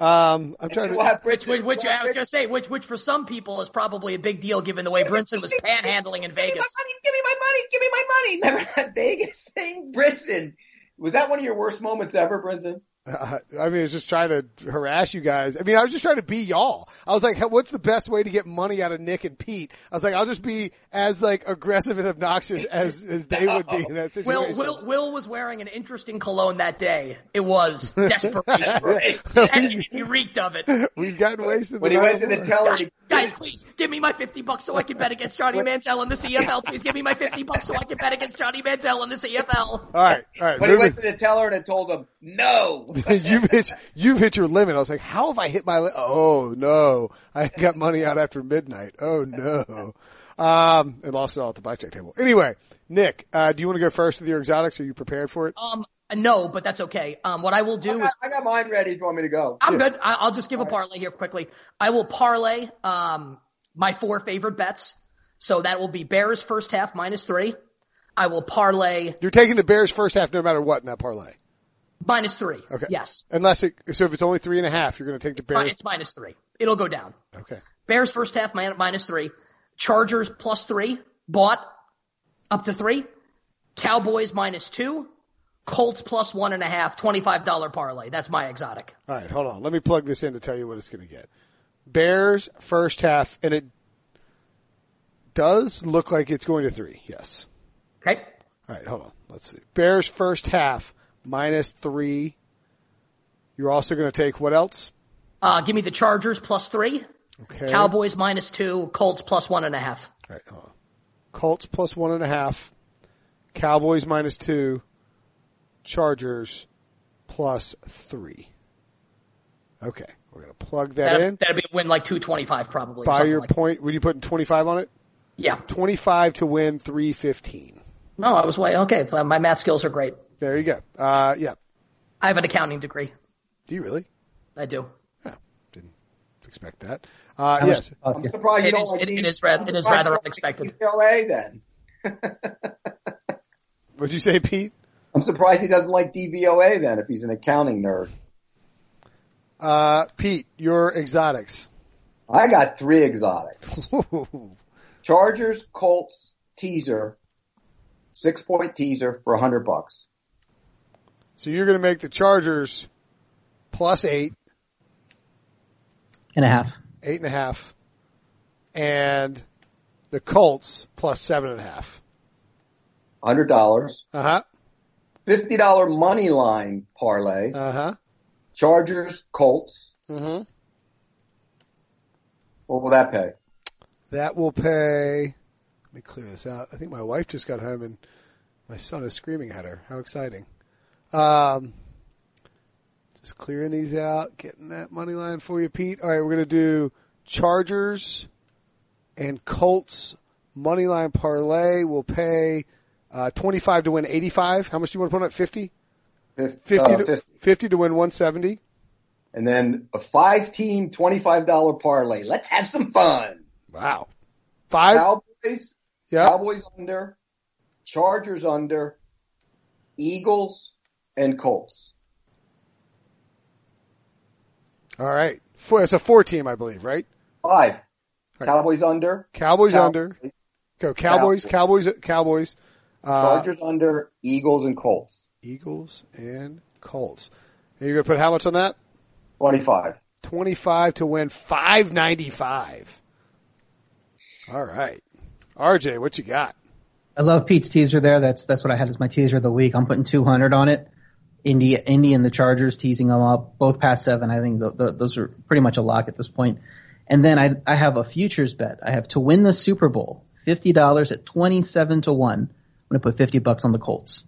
A: Um, I'm trying
C: We'll
A: to.
C: have
B: Which, which, which
C: we'll
B: I was gonna say, which, which for some people is probably a big deal given the way Brinson was panhandling in Vegas.
C: Give me
B: Vegas.
C: my money. Give me my money. Give me my money. Remember that Vegas thing, Brinson? Was that one of your worst moments ever, Brinson?
A: Uh, <laughs> I mean, I was just trying to harass you guys. I mean, I was just trying to be y'all. I was like, "Hey, what's the best way to get money out of Nick and Pete? I was like, I'll just be as like aggressive and obnoxious as as they would be in that <laughs> situation.
B: Will, Will was wearing an interesting cologne that day. It was desperation. <laughs> and he, he reeked of it.
A: We've gotten wasted.
C: When he went to the teller,
B: Guys, guys, please give me my fifty bucks so I can bet against Johnny Manziel in the CFL. Please give me my fifty bucks so I can bet against Johnny Manziel in the CFL.
A: All right, all right.
C: when he went to the teller and told him no. <laughs>
A: you've hit you've hit your limit. I was like, how have I hit my? Li- oh no, I got money out after midnight. Oh no, um, and lost it all at the blackjack table. Anyway, Nick, uh, do you want to go first with your exotics? Are you prepared for it?
B: Um, no, but that's okay. Um, what I will
C: I
B: do
C: got,
B: is
C: I got mine ready if you want me to go.
B: I'm good. I, I'll just give a parlay here quickly. I will parlay um my four favorite bets. So that will be Bears first half minus three. I will parlay
A: You're taking the Bears first half no matter what in that parlay.
B: Minus three.
A: Okay.
B: Yes.
A: Unless it, so if it's only three and a half, you're going to take the Bears.
B: It's minus three. It'll go down.
A: Okay.
B: Bears first half minus three. Chargers plus three. Bought up to three. Cowboys minus two. Colts plus one and a half. $25 parlay. That's my exotic.
A: All right, hold on. Let me plug this in to tell you what it's going to get. Bears first half, and it does look like it's going to three. Yes.
B: Okay.
A: All right, hold on. Let's see. Bears first half minus three. You're also going to take what else?
B: Uh, give me the Chargers plus three.
A: Okay.
B: Cowboys minus two. Colts plus one and a half.
A: All right. Colts plus one and a half. Cowboys minus two. Chargers plus three. Okay, we're going to plug that
B: That'd,
A: in.
B: that'd be a win like 225 probably. By
A: your
B: like that.
A: point. Were you putting 25 on it?
B: Yeah.
A: 25 to win 315.
B: No, I was way okay. My math skills are great.
A: There you go. Uh, yeah.
B: I have an accounting degree.
A: Do you really?
B: I do.
A: Oh, didn't expect that. Uh, yes.
C: I'm surprised you don't
B: is,
C: like
B: it, it is, ra- it is rather unexpected.
C: like DVOA then. <laughs>
A: What'd you say, Pete?
C: I'm surprised he doesn't like DVOA then if he's an accounting nerd.
A: Uh, Pete, your exotics.
C: I got three exotics. <laughs> Chargers, Colts, teaser, six point teaser for a hundred bucks.
A: So you're going to make the Chargers plus eight,
D: and a half.
A: eight and a half, and the Colts plus seven and a half.
C: Hundred dollars.
A: Uh huh.
C: Fifty dollar money line parlay.
A: Uh huh.
C: Chargers, Colts.
A: Mm-hmm.
C: What will that pay?
A: That will pay. Let me clear this out. I think my wife just got home and my son is screaming at her. How exciting! Um, just clearing these out, getting that money line for you, Pete. All right, we're gonna do Chargers and Colts money line parlay. We'll pay uh, twenty five to win eighty five. How much do you want to put on it? Fifty.
C: Fif-
A: 50
C: uh,
A: to,
C: fif-
A: 50 to win 170.
C: and then a five team twenty five dollar parlay. Let's have some fun.
A: Wow. Five?
C: Cowboys,
A: Yeah.
C: Cowboys under, Chargers under, Eagles, and Colts.
A: All right. Four, it's a four team, I believe, right?
C: Five.
A: Right.
C: Cowboys under,
A: Cowboys
C: Cow-
A: under. Go Cowboys, Cowboys, Cowboys, uh,
C: Chargers under, Eagles, and Colts.
A: Eagles, and Colts. And you're going to put how much on that?
C: Twenty five.
A: 25 to win 595. All right. RJ, what you got?
D: I love Pete's teaser there. That's that's what I had as my teaser of the week. I'm putting 200 on it. Indy, Indy and the Chargers teasing them up, both past seven. I think th th those are pretty much a lock at this point. And then I I have a futures bet. I have to win the Super Bowl, fifty dollars at 27 to one. I'm gonna put 50 bucks on the Colts.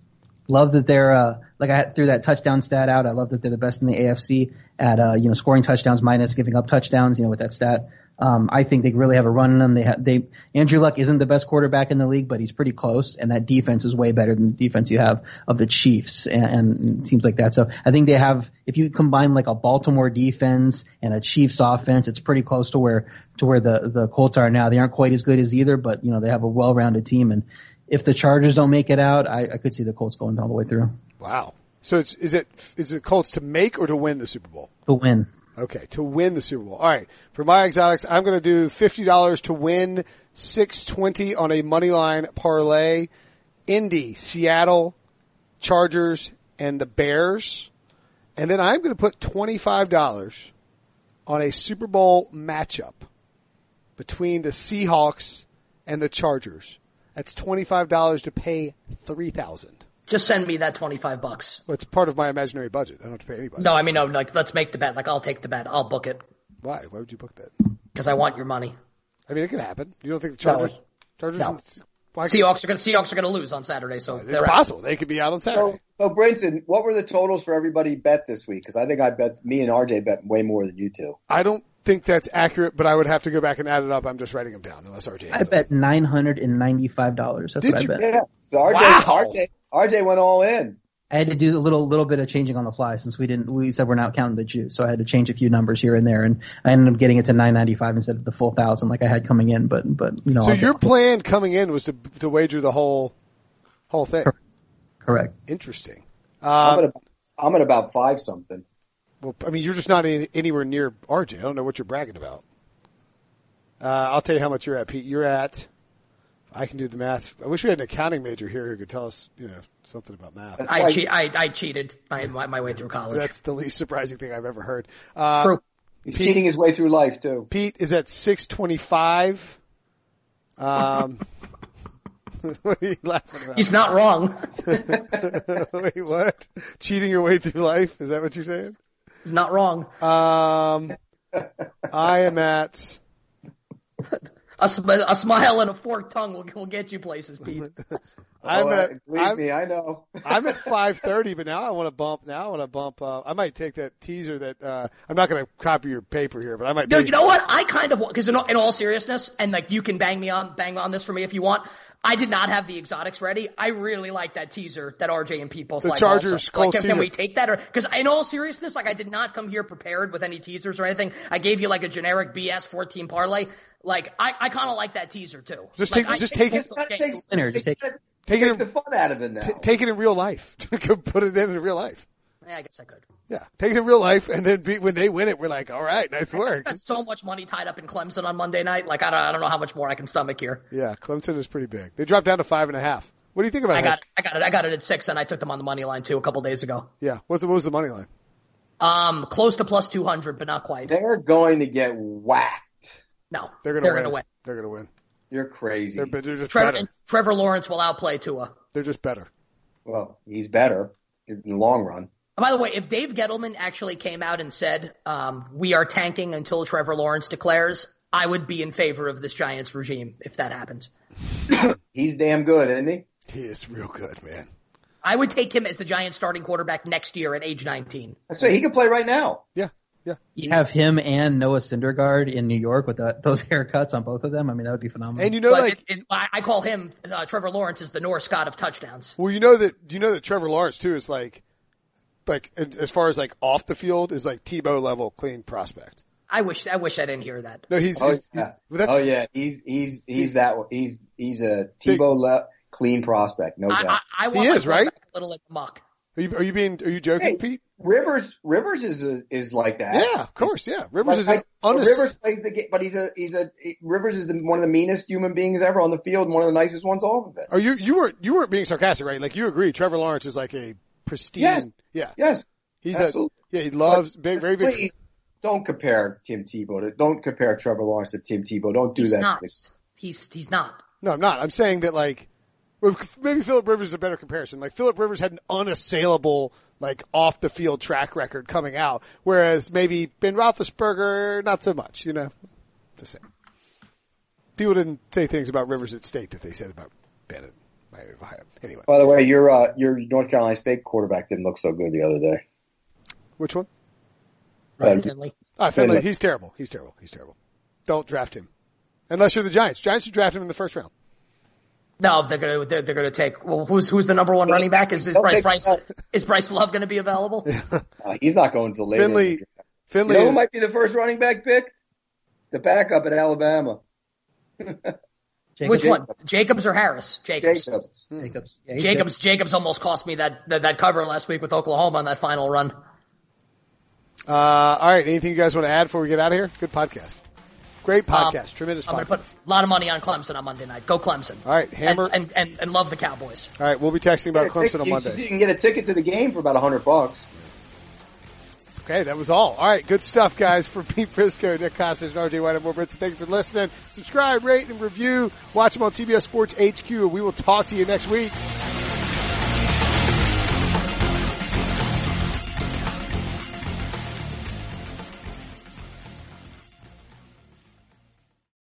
D: Love that they're uh like I threw that touchdown stat out. I love that they're the best in the AFC at uh you know scoring touchdowns minus giving up touchdowns. You know with that stat. Um, I think they really have a run in them. They have they Andrew Luck isn't the best quarterback in the league, but he's pretty close, and that defense is way better than the defense you have of the Chiefs and, and teams like that. So I think they have if you combine like a Baltimore defense and a Chiefs offense, it's pretty close to where to where the the Colts are now. They aren't quite as good as either, but you know they have a well-rounded team and if the Chargers don't make it out, I, I could see the Colts going all the way through
A: Wow. So it's, is it, is it Colts to make or to win the Super Bowl?
D: to win.
A: Okay, to win the Super Bowl. All right. For my exotics, I'm going to do $50 to win 620 on a money line parlay. Indy, Seattle, Chargers, and the Bears. And then I'm going to put $25 on a Super Bowl matchup between the Seahawks and the Chargers. That's $25 to pay 3000
B: Just send me that 25 bucks.
A: Well, it's part of my imaginary budget. I don't have to pay anybody.
B: No, I mean, no, like, let's make the bet. Like, I'll take the bet. I'll book it.
A: Why? Why would you book that?
B: Because I want your money.
A: I mean, it could happen. You don't think the
B: No.
A: Chargers? Chargers?
B: No.
A: and- Why
B: Seahawks are gonna Seahawks are gonna lose on Saturday, so
A: It's
B: they're out.
A: possible they could be out on Saturday.
C: So, so Brinson, what were the totals for everybody bet this week? Because I think I bet me and RJ bet way more than you two.
A: I don't think that's accurate, but I would have to go back and add it up. I'm just writing them down unless RJ
D: I
A: has it.
D: bet nine hundred and ninety-five dollars. That's
A: Did
D: what
A: you?
D: I bet.
C: Yeah. So RJ,
A: Wow.
C: RJ, RJ went all in.
D: I had to do a little little bit of changing on the fly since we didn't we said we're not counting the juice, so I had to change a few numbers here and there, and I ended up getting it to nine ninety five instead of the full thousand like I had coming in. But but you know,
A: So
D: I'll
A: your
D: get-
A: plan coming in was to to wager the whole whole thing.
D: correct.
A: Interesting.
C: I'm
A: Um,
C: at, about, I'm at about five something.
A: Well, I mean, you're just not any, anywhere near RJ. I don't know what you're bragging about. Uh, I'll tell you how much you're at, Pete. You're at. I can do the math. I wish we had an accounting major here who could tell us, you know, something about math.
B: I
C: Like-
B: cheat. I, I cheated my, my my way through college.
A: That's the least surprising thing I've ever heard. Uh,
B: True.
C: He's cheating his way through life too.
A: Pete is at 625. Um, <laughs> what are you laughing about?
B: He's not wrong. <laughs>
A: Wait, what? Cheating your way through life? Is that what you're saying?
B: He's not wrong.
A: Um, I am at
B: A, sm- a smile and a forked tongue will, will get you places, Pete. <laughs>
A: I'm
C: oh,
A: at,
C: believe
A: I'm,
C: me, I know. <laughs>
A: I'm at 5:30, but now I want to bump. Now I want to bump. Uh, I might take that teaser that uh, I'm not going to copy your paper here, but I might.
B: No, you know what? I kind of because in, all- in all seriousness, and like you can bang me on bang on this for me if you want. I did not have the exotics ready. I really like that teaser that RJ and people. both
A: The
B: like.
A: Chargers
B: also. Like, can, can we take that? Or because in all seriousness, like I did not come here prepared with any teasers or anything. I gave you like a generic BS 14 parlay. Like I, I kind of like that teaser too.
A: Just
B: Like,
A: take-
B: I
A: just take it-
B: will
C: That takes,
D: take-
C: take,
A: Take it in-
C: the fun out of it now.
A: T- take it in real life. <laughs> Put it in in real life.
B: Yeah, I guess I could.
A: Yeah, take it in real life, and then be, when they win it, we're like, all right, nice work.
B: Got <laughs> so much money tied up in Clemson on Monday night. Like I don't, I don't know how much more I can stomach here.
A: Yeah, Clemson is pretty big. They dropped down to five and a half. What do you think about
B: I
A: that?
B: got, it, I got it, I got it at six, and I took them on the money line too a couple days ago.
A: Yeah, what's the, what was the money line?
B: Um, close to plus two hundred, but not quite.
C: They're going to get whacked.
B: No,
A: They're gonna win.
B: gonna win.
A: They're gonna win.
C: You're crazy.
A: They're, they're just
B: Trevor,
A: better.
B: Trevor Lawrence will outplay Tua.
A: They're just better.
C: well, he's better in the long run.
B: And by the way, if Dave Gettleman actually came out and said, um, we are tanking until Trevor Lawrence declares, I would be in favor of this Giants regime if that happens. <coughs>
C: He's damn good, isn't he?
A: He is real good, man.
B: I would take him as the Giants starting quarterback next year at age 19.
C: I say he can play right now.
A: Yeah, yeah.
D: You have him and Noah Syndergaard in New York with the, those haircuts on both of them. I mean, that would be phenomenal.
A: And you know,
B: But
A: like,
B: it, it, I I call him, uh, Trevor Lawrence is the North Scott of touchdowns.
A: well, you know that. Do you know that Trevor Lawrence too is like, like as far as like off the field is like Tebow level clean prospect.
B: I wish, I wish I didn't hear that.
A: No, he's.
C: Oh
A: he's-
C: yeah.
A: well, that's,
C: oh yeah. He's he's he's that he's he's a Tebow le- clean prospect, no
B: I,
C: doubt.
B: I, I want
A: He is, right?
B: A little like muck.
A: Are you, are you being? Are you joking,
C: Hey,
A: Pete?
C: Rivers Rivers is a, is like that.
A: Yeah, of course. Yeah, Rivers
C: But
A: is an
C: like,
A: honest.
C: Rivers plays the game, but he's a he's a he- Rivers is the, one of the meanest human beings ever on the field, and one of the nicest ones off of it.
A: Are you you weren't you weren't being sarcastic, right? Like you agree, Trevor Lawrence is like a pristine.
C: Yes.
A: Yeah,
C: Yes,
A: he's
C: absolutely.
A: a yeah. He loves big, very big.
C: Please don't compare Tim Tebow to don't compare Trevor Lawrence to Tim Tebow. Don't do
B: He's
C: that.
B: not. He's, he's not.
A: No, I'm not. I'm saying that like maybe Philip Rivers is a better comparison. Like Philip Rivers had an unassailable like off the field track record coming out, whereas maybe Ben Roethlisberger not so much. You know, just saying. People didn't say things about Rivers at State that they said about Ben at Miami of Ohio. Anyway,
C: By the way, your uh, your North Carolina State quarterback didn't look so good the other day.
A: which one?
C: Uh,
B: Finley.
A: Ah, Finley.
C: Finley.
A: He's terrible. He's terrible. He's terrible. Don't draft him. Unless you're the Giants. Giants should draft him in the first round.
B: No, they're gonna they're, they're gonna take. Well, who's who's the number one running back? Is, is Bryce Bryce
C: that.
B: is Bryce Love gonna be available? <laughs>
C: uh, he's not going to later.
A: Finley,
C: You
A: Finley
C: know who
A: is,
C: might be the first running back picked? The backup at Alabama, <laughs>
D: Jacobs,
B: Which one? Jacobs or Harris? Jacobs.
C: Jacobs.
D: Jacobs. Yeah, he's
B: Jacobs. Jacobs almost cost me that, that that cover last week with Oklahoma on that final run.
A: uh, all right. Anything you guys want to add before we get out of here? Good podcast. Great
B: Um,
A: podcast. Tremendous
B: I'm
A: podcast.
B: gonna put a lot of money on Clemson on Monday night. Go Clemson.
A: All right, Hammer.
B: And and, and, and love the Cowboys.
A: all right. We'll be texting about Clemson on
C: you,
A: Monday.
C: You can get a ticket to the game for about a hundred bucks.
A: Okay, that was all. All right, good stuff, guys. For <laughs> Pete Prisco, Nick Kostos, and RJ White, I'm Will Thank you for listening. Subscribe, rate, and review. Watch them on CBS Sports HQ. We will talk to you next week.